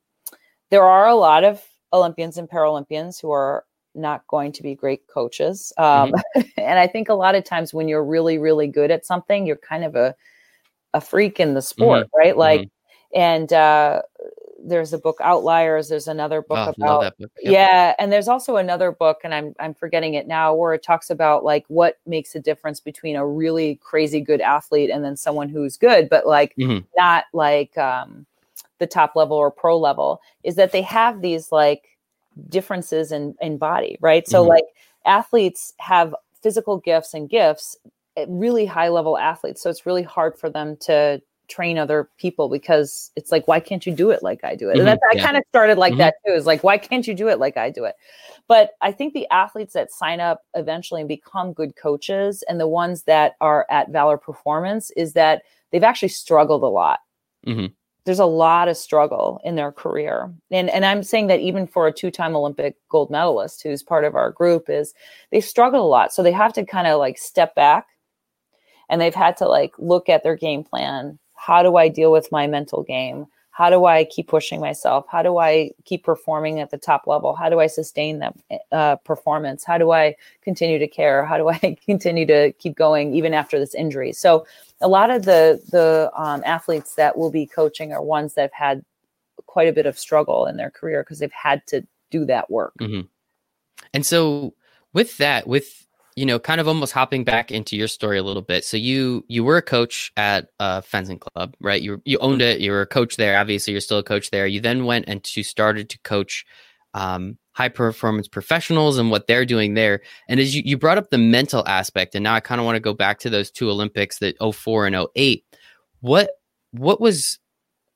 Speaker 2: there are a lot of Olympians and Paralympians who are not going to be great coaches. Um, mm-hmm. and I think a lot of times when you're really, really good at something, you're kind of a, a freak in the sport, mm-hmm. right? Like, mm-hmm. and, uh, there's a book outliers there's another book oh, about book. Yep. yeah and there's also another book and i'm i'm forgetting it now where it talks about like what makes a difference between a really crazy good athlete and then someone who's good but like mm-hmm. not like um the top level or pro level is that they have these like differences in in body right so mm-hmm. like athletes have physical gifts and gifts eh, really high level athletes so it's really hard for them to train other people because it's like why can't you do it like i do it mm-hmm, and that's i yeah. kind of started like mm-hmm. that too is like why can't you do it like i do it but i think the athletes that sign up eventually and become good coaches and the ones that are at valor performance is that they've actually struggled a lot mm-hmm. there's a lot of struggle in their career and and i'm saying that even for a two-time olympic gold medalist who's part of our group is they struggle a lot so they have to kind of like step back and they've had to like look at their game plan how do I deal with my mental game? How do I keep pushing myself? How do I keep performing at the top level? How do I sustain that uh, performance? How do I continue to care? How do I continue to keep going even after this injury? So, a lot of the the um, athletes that will be coaching are ones that have had quite a bit of struggle in their career because they've had to do that work. Mm-hmm.
Speaker 1: And so, with that, with you know, kind of almost hopping back into your story a little bit. So you you were a coach at a fencing club, right? You you owned it. You were a coach there. Obviously, you're still a coach there. You then went and you started to coach um, high performance professionals and what they're doing there. And as you, you brought up the mental aspect, and now I kind of want to go back to those two Olympics, that 04 and 08. What what was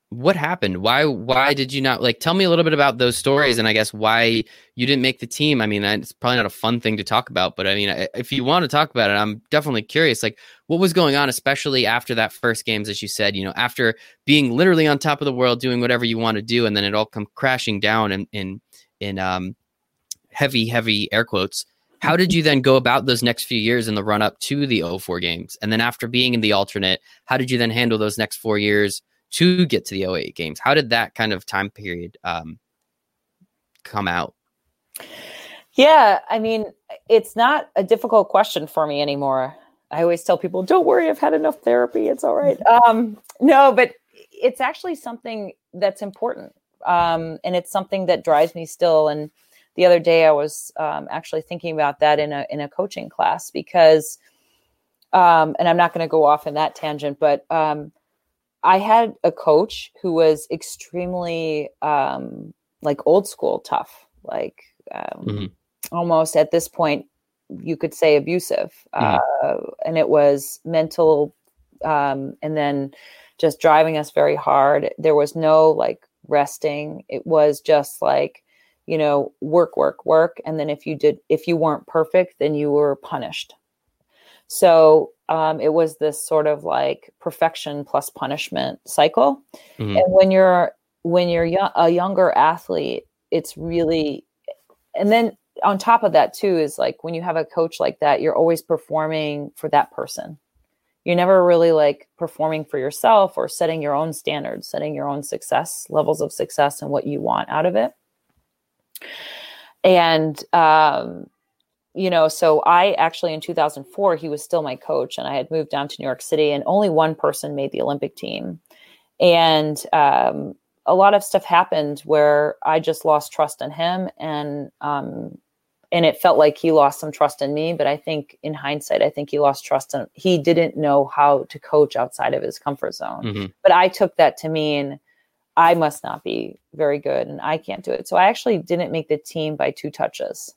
Speaker 1: what happened? Why why did you not like tell me a little bit about those stories and i guess why you didn't make the team? I mean it's probably not a fun thing to talk about but i mean if you want to talk about it i'm definitely curious like what was going on especially after that first games as you said you know after being literally on top of the world doing whatever you want to do and then it all come crashing down in in in um heavy heavy air quotes. How did you then go about those next few years in the run up to the 04 games? And then after being in the alternate how did you then handle those next four years to get to the 08 games. How did that kind of time period um, come out?
Speaker 2: Yeah, I mean, it's not a difficult question for me anymore. I always tell people, "Don't worry, I've had enough therapy. It's all right." Um, no, but it's actually something that's important, um, and it's something that drives me still. And the other day, I was um, actually thinking about that in a in a coaching class because, um, and I'm not going to go off in that tangent, but um, I had a coach who was extremely um, like old school tough, like um, mm-hmm. almost at this point you could say abusive, mm-hmm. uh, and it was mental, um, and then just driving us very hard. There was no like resting. It was just like you know work, work, work, and then if you did if you weren't perfect, then you were punished. So um, it was this sort of like perfection plus punishment cycle. Mm-hmm. And when you're when you're young, a younger athlete, it's really, and then on top of that too is like when you have a coach like that, you're always performing for that person. You're never really like performing for yourself or setting your own standards, setting your own success levels of success and what you want out of it. And um, you know, so I actually in 2004, he was still my coach, and I had moved down to New York City, and only one person made the Olympic team. and um, a lot of stuff happened where I just lost trust in him, and um, and it felt like he lost some trust in me. But I think in hindsight, I think he lost trust in. He didn't know how to coach outside of his comfort zone. Mm-hmm. But I took that to mean I must not be very good, and I can't do it. So I actually didn't make the team by two touches.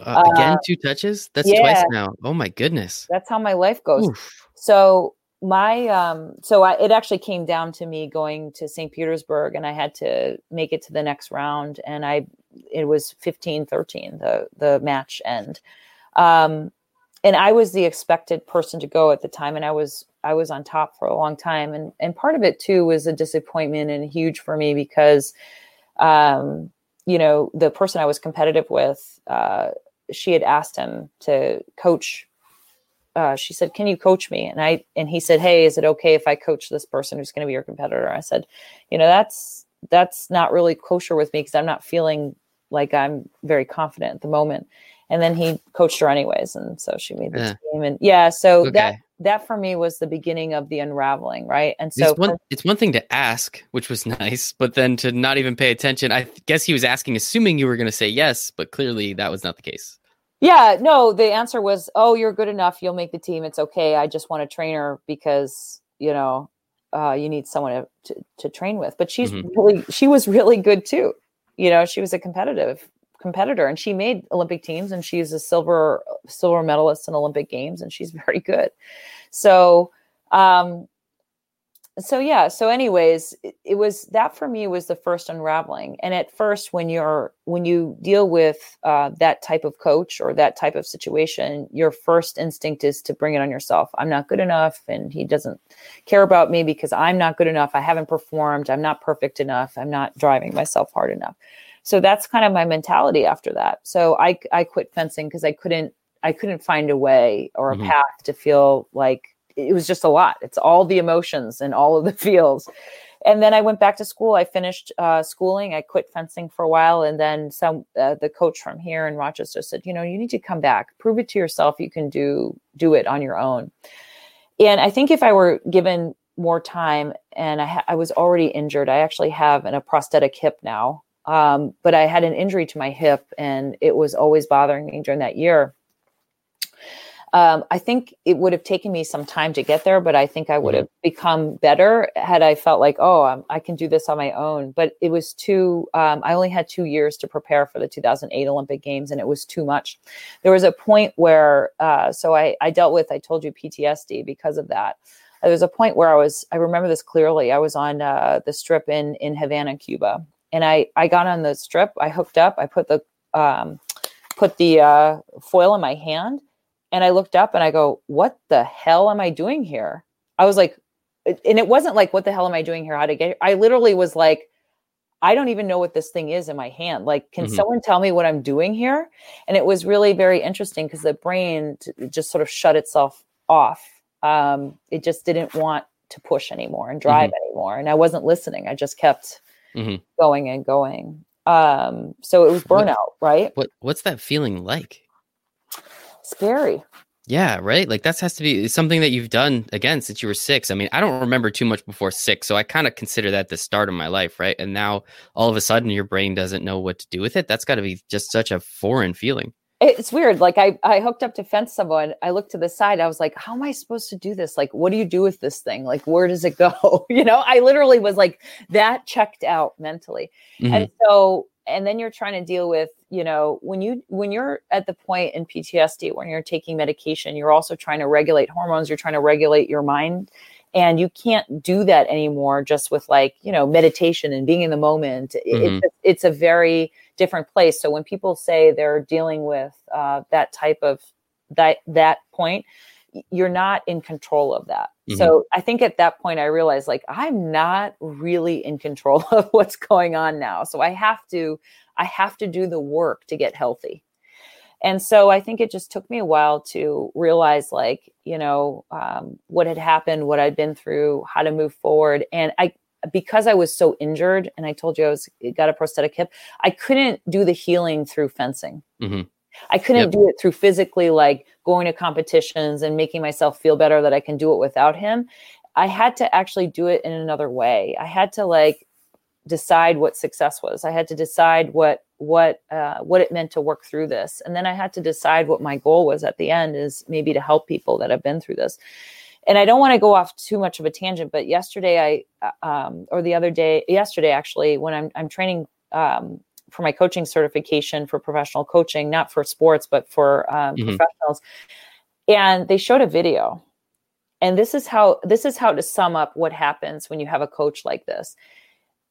Speaker 1: Uh, again, uh, two touches. That's yeah, twice now. Oh my goodness.
Speaker 2: That's how my life goes. Oof. So my um so I, it actually came down to me going to st petersburg and i had to make it to the next round and i it was 15 13 the the match end um and i was the expected person to go at the time and i was i was on top for a long time and and part of it too was a disappointment and huge for me because um you know the person i was competitive with uh she had asked him to coach uh, she said, "Can you coach me?" And I and he said, "Hey, is it okay if I coach this person who's going to be your competitor?" I said, "You know, that's that's not really kosher with me because I'm not feeling like I'm very confident at the moment." And then he coached her anyways, and so she made the yeah. team. And yeah, so okay. that that for me was the beginning of the unraveling, right? And so
Speaker 1: it's one, it's one thing to ask, which was nice, but then to not even pay attention. I guess he was asking, assuming you were going to say yes, but clearly that was not the case.
Speaker 2: Yeah, no, the answer was, "Oh, you're good enough. You'll make the team. It's okay. I just want a trainer because, you know, uh, you need someone to, to, to train with." But she's mm-hmm. really she was really good too. You know, she was a competitive competitor and she made Olympic teams and she's a silver silver medalist in Olympic games and she's very good. So, um so yeah so anyways it, it, was that for me was the first unraveling. And at first when you're when you deal with uh, that type of coach or that type of situation your first instinct is to bring it on yourself. I'm not good enough and he doesn't care about me because i'm not good enough. I haven't performed. I'm not perfect enough. I'm not driving myself hard enough. So that's kind of my mentality after that. So i i quit fencing because i couldn't i couldn't find a way or a mm-hmm. path to feel like it was just a lot. It's all the emotions and all of the feels. And then I went back to school. I finished uh, schooling. I quit fencing for a while, and then some uh, the coach from here in Rochester said, "You know, you need to come back. Prove it to yourself. You can do do it on your own." And I think if I were given more time, and I, ha- I was already injured, I actually have an, a prosthetic hip now. Um, but I had an injury to my hip, and it was always bothering me during that year. Um, I think it would have taken me some time to get there, but I think I would have become better had I felt like, oh, I'm, i can do this on my own. But it was too, um, I only had two years to prepare for the 2008 Olympic Games, and it was too much. There was a point where, uh, so I, I dealt with, I told you PTSD because of that. There was a point where I was, I remember this clearly. I was on uh, the strip in, in Havana, Cuba. And I, I got on the strip, I hooked up, I put the, um, put the uh, foil in my hand and I looked up and I go, what the hell am I doing here? I was like, and it wasn't like, what the hell am I doing here? How to get here? I literally was like, I don't even know what this thing is in my hand. Like, can mm-hmm. someone tell me what I'm doing here? And it was really very interesting because the brain t- just sort of shut itself off. Um, it just didn't want to push anymore and drive mm-hmm. anymore. And I wasn't listening. I just kept mm-hmm. going and going. Um, so it was burnout, what, right?
Speaker 1: What What's that feeling like?
Speaker 2: Scary.
Speaker 1: Yeah, right. Like that has to be something that you've done again since you were six. I mean, I don't remember too much before six, so I kind of consider that the start of my life, right? And now all of a sudden your brain doesn't know what to do with it. That's got to be just such a foreign feeling.
Speaker 2: It's weird. Like I, I hooked up to fence someone. I looked to the side. I was like, how am I supposed to do this? Like, what do you do with this thing? Like, where does it go? you know, I literally was like that checked out mentally. Mm-hmm. And so and then you're trying to deal with you know when you when you're at the point in ptsd when you're taking medication you're also trying to regulate hormones you're trying to regulate your mind and you can't do that anymore just with like you know meditation and being in the moment mm-hmm. it's, it's a very different place so when people say they're dealing with uh, that type of that that point you're not in control of that. Mm-hmm. So I think at that point I realized like I'm not really in control of what's going on now. So I have to I have to do the work to get healthy. And so I think it just took me a while to realize like, you know, um, what had happened, what I'd been through, how to move forward. And I because I was so injured and I told you I was got a prosthetic hip, I couldn't do the healing through fencing. Mm-hmm. I couldn't yep. do it through physically like going to competitions and making myself feel better that I can do it without him. I had to actually do it in another way. I had to like decide what success was. I had to decide what what uh, what it meant to work through this, and then I had to decide what my goal was at the end is maybe to help people that have been through this. And I don't want to go off too much of a tangent, but yesterday I uh, um, or the other day, yesterday actually, when I'm I'm training um, for my coaching certification for professional coaching, not for sports but for um, mm-hmm. professionals, and they showed a video and this is how this is how to sum up what happens when you have a coach like this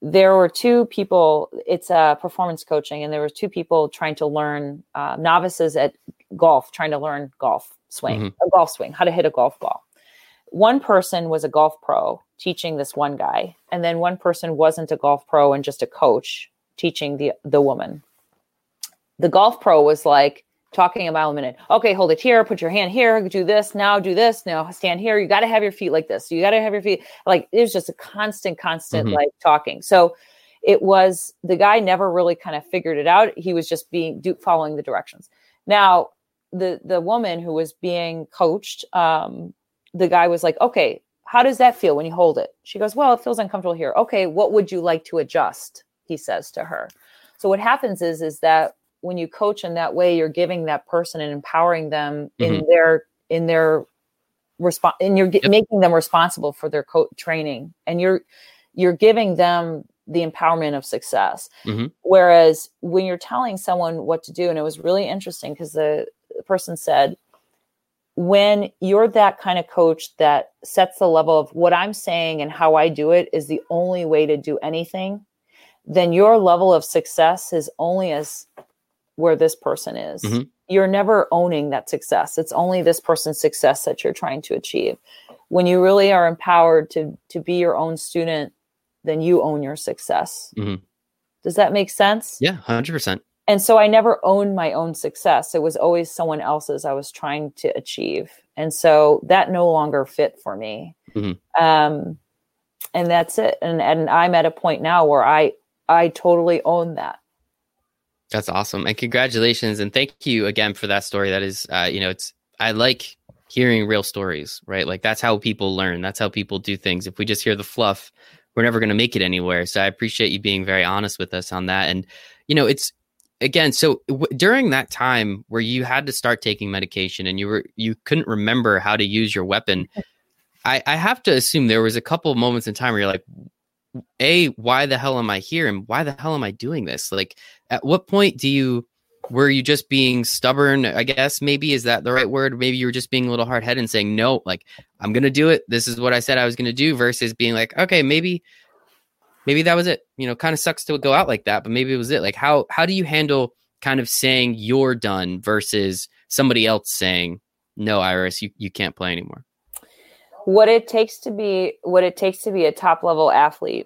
Speaker 2: there were two people it's a performance coaching and there were two people trying to learn uh, novices at golf trying to learn golf swing mm-hmm. a golf swing how to hit a golf ball one person was a golf pro teaching this one guy and then one person wasn't a golf pro and just a coach teaching the the woman the golf pro was like talking about a minute. Okay, hold it here, put your hand here, do this, now do this, now stand here. You got to have your feet like this. You got to have your feet like it was just a constant, constant mm-hmm. like talking. So it was the guy never really kind of figured it out. He was just being do, following the directions. Now the the woman who was being coached, um, the guy was like, okay, how does that feel when you hold it? She goes, well, it feels uncomfortable here. Okay, what would you like to adjust? He says to her. So what happens is is that when you coach in that way, you're giving that person and empowering them mm-hmm. in their in their response, and you're yep. making them responsible for their co- training, and you're you're giving them the empowerment of success. Mm-hmm. Whereas when you're telling someone what to do, and it was really interesting because the, the person said, when you're that kind of coach that sets the level of what I'm saying and how I do it is the only way to do anything, then your level of success is only as where this person is. Mm-hmm. You're never owning that success. It's only this person's success that you're trying to achieve. When you really are empowered to to be your own student, then you own your success. Mm-hmm. Does that make sense?
Speaker 1: Yeah, 100%.
Speaker 2: And so I never owned my own success. It was always someone else's I was trying to achieve. And so that no longer fit for me. Mm-hmm. Um, and that's it. And, and I'm at a point now where I, I totally own that.
Speaker 1: That's awesome. And congratulations. And thank you again for that story. That is, uh, you know, it's, I like hearing real stories, right? Like that's how people learn. That's how people do things. If we just hear the fluff, we're never going to make it anywhere. So I appreciate you being very honest with us on that. And, you know, it's, again so w- during that time where you had to start taking medication and you were you couldn't remember how to use your weapon I, I have to assume there was a couple of moments in time where you're like a why the hell am i here and why the hell am i doing this? Like at what point do you were you just being stubborn i guess maybe? Is that the right word? Maybe you were just being a little hard-headed and saying no like i'm gonna do it. This is what i said i was gonna do versus being like okay maybe maybe that was it. You know kind of sucks to go out like that but maybe it was it. Like how how do you handle kind of saying you're done versus somebody else saying no iris you, you can't play anymore
Speaker 2: what it takes to be what it takes to be a top level athlete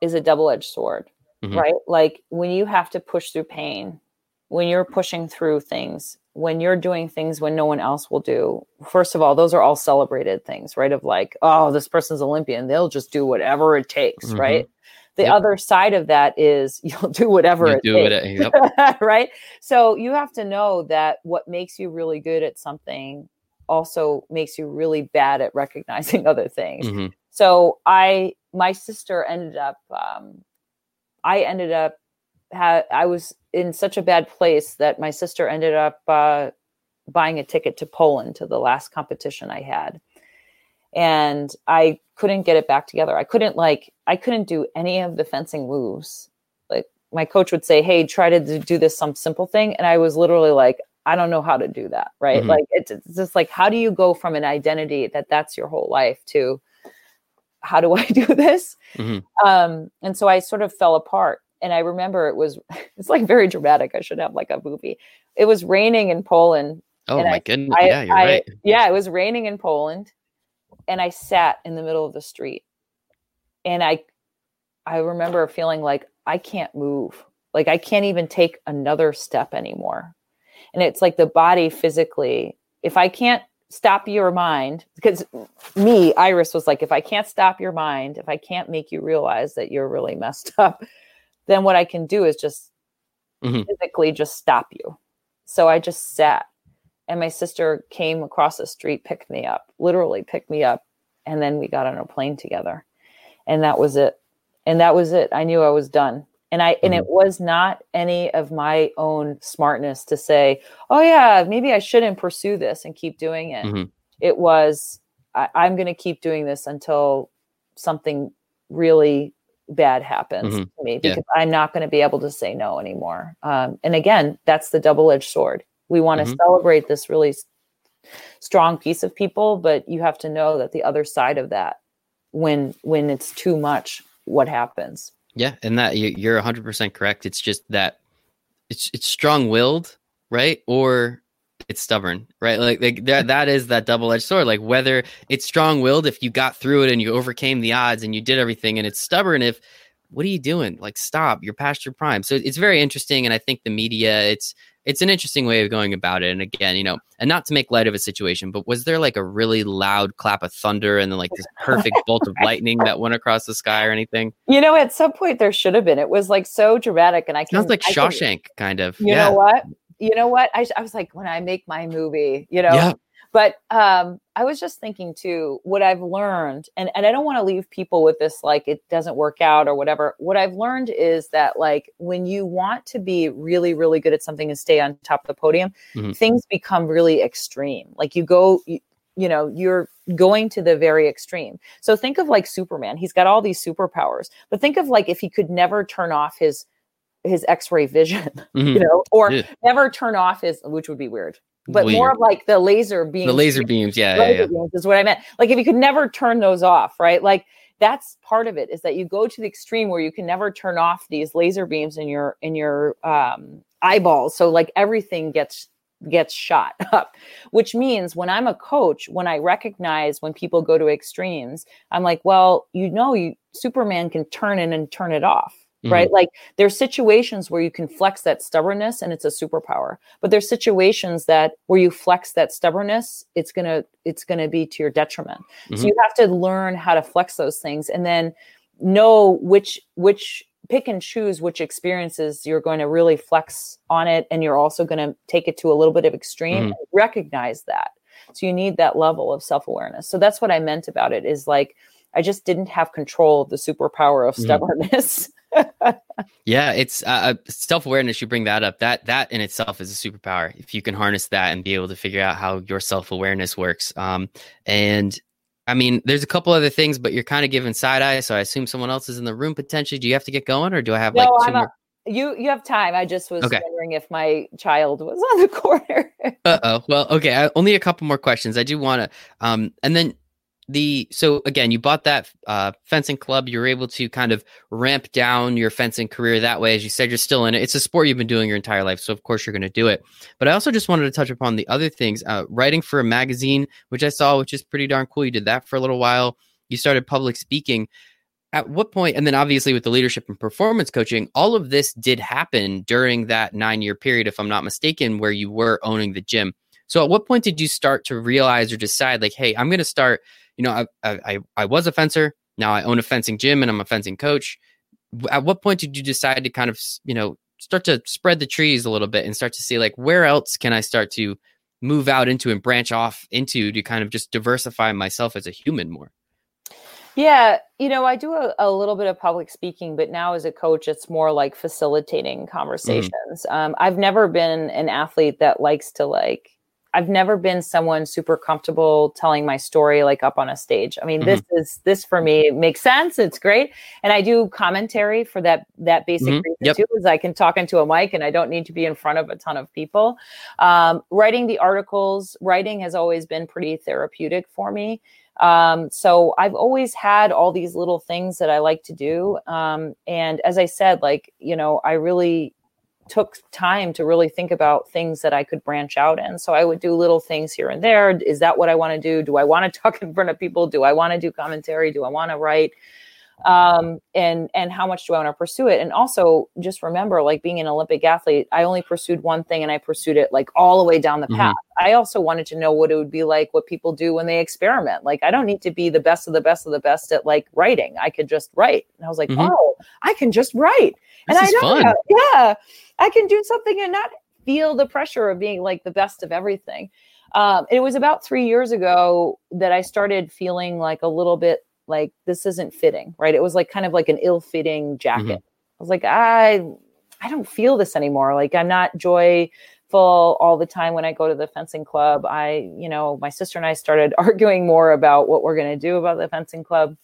Speaker 2: is a double-edged sword mm-hmm. right like when you have to push through pain when you're pushing through things when you're doing things when no one else will do first of all those are all celebrated things right of like oh this person's olympian they'll just do whatever it takes mm-hmm. right the yep. other side of that is you'll do whatever you it do takes it, yep. right so you have to know that what makes you really good at something also makes you really bad at recognizing other things. Mm-hmm. So I, my sister ended up, um, I ended up, ha- I was in such a bad place that my sister ended up uh, buying a ticket to Poland to the last competition I had. And I couldn't get it back together. I couldn't like, I couldn't do any of the fencing moves. Like my coach would say, Hey, try to do this some simple thing. And I was literally like, I don't know how to do that, right? Mm-hmm. Like it's, it's just like how do you go from an identity that that's your whole life to how do I do this? Mm-hmm. Um, and so I sort of fell apart. And I remember it was it's like very dramatic. I should have like a movie. It was raining in Poland.
Speaker 1: Oh my
Speaker 2: I,
Speaker 1: goodness! I, yeah, you're I, right.
Speaker 2: Yeah, it was raining in Poland, and I sat in the middle of the street, and I, I remember feeling like I can't move, like I can't even take another step anymore and it's like the body physically if i can't stop your mind because me iris was like if i can't stop your mind if i can't make you realize that you're really messed up then what i can do is just mm-hmm. physically just stop you. So i just sat and my sister came across the street picked me up literally picked me up and then we got on a plane together. And that was it. And that was it. I knew i was done and i and it mm-hmm. was not any of my own smartness to say oh yeah maybe i shouldn't pursue this and keep doing it mm-hmm. it was I, i'm going to keep doing this until something really bad happens mm-hmm. to me because yeah. i'm not going to be able to say no anymore um, and again that's the double-edged sword we want to mm-hmm. celebrate this really strong piece of people but you have to know that the other side of that when when it's too much what happens
Speaker 1: yeah and that you're 100% correct. It's just that it's it's strong-willed right? Or it's stubborn right? Like, like that that is that double-edged sword. Like whether it's strong-willed if you got through it and you overcame the odds and you did everything and it's stubborn if what are you doing like stop you're past your prime so it's very interesting and i think the media it's it's an interesting way of going about it. And again, you know, and not to make light of a situation, but was there like a really loud clap of thunder and then like this perfect bolt of lightning that went across the sky or anything?
Speaker 2: You know, at some point there should have been. It was like so dramatic, and I
Speaker 1: can, sounds like Shawshank can, kind of.
Speaker 2: You yeah. know what? You know what? I, I was like, when I make my movie, you know, yeah. But um, I was just thinking too, what I've learned, and, and I don't want to leave people with this like it doesn't work out or whatever. What I've learned is that like when you want to be really, really good at something and stay on top of the podium, mm-hmm. things become really extreme. Like you go, you, you know, you're going to the very extreme. So think of like Superman. He's got all these superpowers, but think of like if he could never turn off his his x-ray vision mm-hmm. you know or yeah. never turn off his which would be weird but Weird. more of like the laser beams.
Speaker 1: The laser beams, yeah, laser yeah, yeah. Beams
Speaker 2: is what I meant. Like if you could never turn those off, right? Like that's part of it is that you go to the extreme where you can never turn off these laser beams in your in your um, eyeballs. So like everything gets gets shot up which means when i'm a coach when i recognize when people go to extremes i'm like well you know you superman can turn it and turn it off mm-hmm. right? Like there's situations where you can flex that stubbornness and it's a superpower. But there's situations that where you flex that stubbornness, it's going to it's going to be to your detriment. Mm-hmm. So you have to learn how to flex those things and then know which which pick and choose which experiences you're going to really flex on it and you're also going to take it to a little bit of extreme mm-hmm. recognize that so you need that level of self-awareness so that's what i meant about it is like i just didn't have control of the superpower of mm-hmm. stubbornness
Speaker 1: yeah, it's uh, uh self awareness. You bring that up. That that in itself is a superpower. If you can harness that and be able to figure out how your self awareness works. Um, and I mean, there's a couple other things, but you're kind of giving side eye. So I assume someone else is in the room potentially. Do you have to get going, or do I have no, like 2 more?
Speaker 2: you you have time. I just was okay. wondering if my child was on the corner.
Speaker 1: uh oh. Well, okay. I, only a couple more questions. I do want to. Um, and then the so again you bought that uh, fencing club you were able to kind of ramp down your fencing career that way. As you said you're still in it. It's a sport you've been doing your entire life so of course you're going to do it. But i also just wanted to touch upon the other things uh, writing for a magazine which i saw which is pretty darn cool. You did that for a little while. You started public speaking. At what point and then obviously with the leadership and performance coaching all of this did happen during that nine year period if i'm not mistaken where you were owning the gym. So at what point did you start to realize or decide like hey i'm going to start you know, I, I, I was a fencer. Now I own a fencing gym and I'm a fencing coach. At what point did you decide to kind of, you know, start to spread the trees a little bit and start to see like where else can I start to move out into and branch off into to kind of just diversify myself as a human more?
Speaker 2: Yeah, you know, I do a, a, little bit of public speaking, but now as a coach, it's more like facilitating mm-hmm. conversations. Mm-hmm. Um, I've never been an athlete that likes to like I've never been someone super comfortable telling my story like up on a stage. I mean, mm-hmm. this is this for me makes sense. It's great, and I do commentary for that that basic mm-hmm. reason yep. too, is I can talk into a mic and I don't need to be in front of a ton of people. Um, writing the articles, writing has always been pretty therapeutic for me. Um, so I've always had all these little things that I like to do. Um, and as I said, like you know, I really took time to really think about things that I could branch out in. So I would do little things here and there. Is that what I want to do? Do I want to talk in front of people? Do I want to do commentary? Do I want to write? Um, and and how much do I want to pursue it? And also just remember, like being an Olympic athlete, I only pursued one thing and I pursued it like all the way down the mm-hmm. path. I also wanted to know what it would be like, what people do when they experiment. Like I don't need to be the best of the best of the best at like writing. I could just write. And I was like, mm-hmm. oh, I can just write.
Speaker 1: This and I know,
Speaker 2: yeah, I can do something and not feel the pressure of being like the best of everything. Um, it was about three years ago that I started feeling like a little bit like this isn't fitting, right? It was like kind of like an ill-fitting jacket. Mm-hmm. I was like, I I don't feel this anymore. Like I'm not joyful all the time when I go to the fencing club. I, you know, my sister and I started arguing more about what we're going to do about the fencing club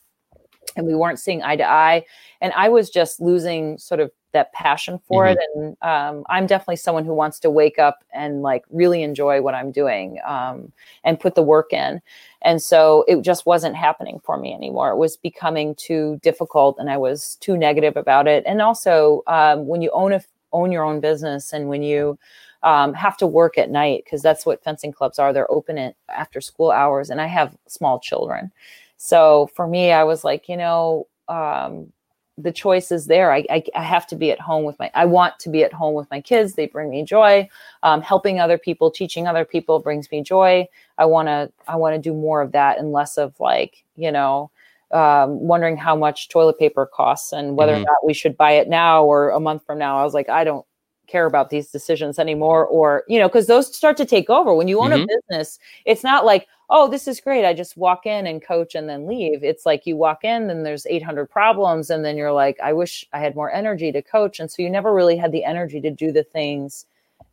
Speaker 2: and we weren't seeing eye to eye. And i was just losing sort of that passion for mm-hmm. it and um, i'm definitely someone who wants to wake up and like really enjoy what i'm doing um, and put the work in. And so it just wasn't happening for me anymore. It was becoming too difficult and i was too negative about it. And also um, when you own a own your own business and when you um, have to work at night because that's what fencing clubs are. They're open at after school hours. And i have small children so for me, I was like, you know, um, the choice is there. I, I, I, have to be at home with my, I want to be at home with my kids. They bring me joy. Um, helping other people, teaching other people brings me joy. I want to, I want to do more of that and less of like, you know, um, wondering how much toilet paper costs and whether mm-hmm. or not we should buy it now or a month from now. I was like, I don't care about these decisions anymore. Or, you know, cause those start to take over when you own mm-hmm. a business. It's not like, oh, this is great. I just walk in and coach and then leave. It's like you walk in and there's 800 problems. And then you're like, I wish I had more energy to coach. And so you never really had the energy to do the things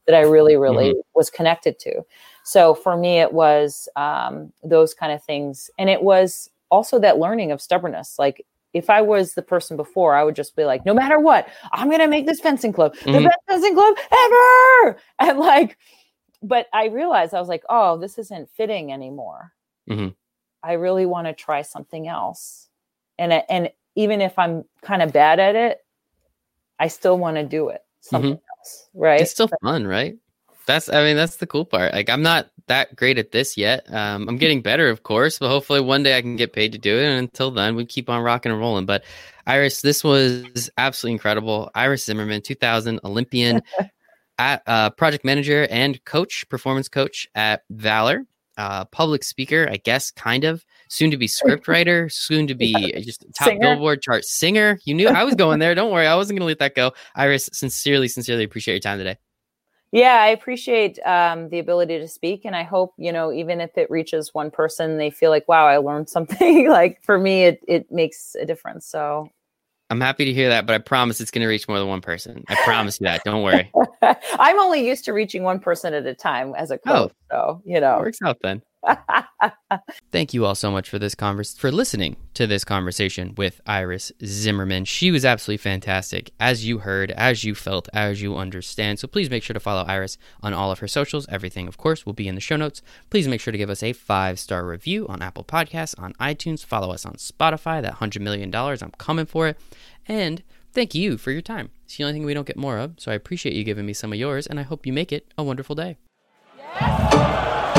Speaker 2: that I really, really mm-hmm. was connected to. So for me, it was um, those kind of things. And it was also that learning of stubbornness. Like if I was the person before, I would just be like, no matter what, I'm going to make this fencing club mm-hmm. the best fencing club ever. And like, but I realized I was like, oh, this isn't fitting anymore. Mm-hmm. I really want to try something else. And and even if I'm kind of bad at it, I still want to do it. Something mm-hmm. else, right?
Speaker 1: It's still fun, right? That's I mean that's the cool part. Like I'm not that great at this yet. Um, I'm getting better, of course, but hopefully one day I can get paid to do it. And until then, we keep on rocking and rolling. But Iris, this was absolutely incredible. Iris Zimmermann, 2000 Olympian, at, uh, project manager and coach, performance coach at Valor. Uh, public speaker, I guess, kind of. Soon to be script writer, soon to be just top singer. Billboard chart singer. You knew I was going there. Don't worry, I wasn't going to let that go. Iris, sincerely, sincerely appreciate your time today.
Speaker 2: Yeah, I appreciate um, the ability to speak, and I hope you know, even if it reaches one person, they feel like, "Wow, I learned something." like for me, it it makes a difference. So
Speaker 1: I'm happy to hear that, but I promise it's going to reach more than one person. I promise you that. Don't worry.
Speaker 2: I'm only used to reaching one person at a time as a coach, oh, so you know,
Speaker 1: works out then. Thank you all so much for this converse for listening to this conversation with Iris Zimmermann. She was absolutely fantastic, as you heard, as you felt, as you understand. So please make sure to follow Iris on all of her socials. Everything, of course, will be in the show notes. Please make sure to give us a five star review on Apple Podcasts, on iTunes. Follow us on Spotify. That hundred million dollars, I'm coming for it. And thank you for your time. It's the only thing we don't get more of, so I appreciate you giving me some of yours, and I hope you make it a wonderful day. Yes.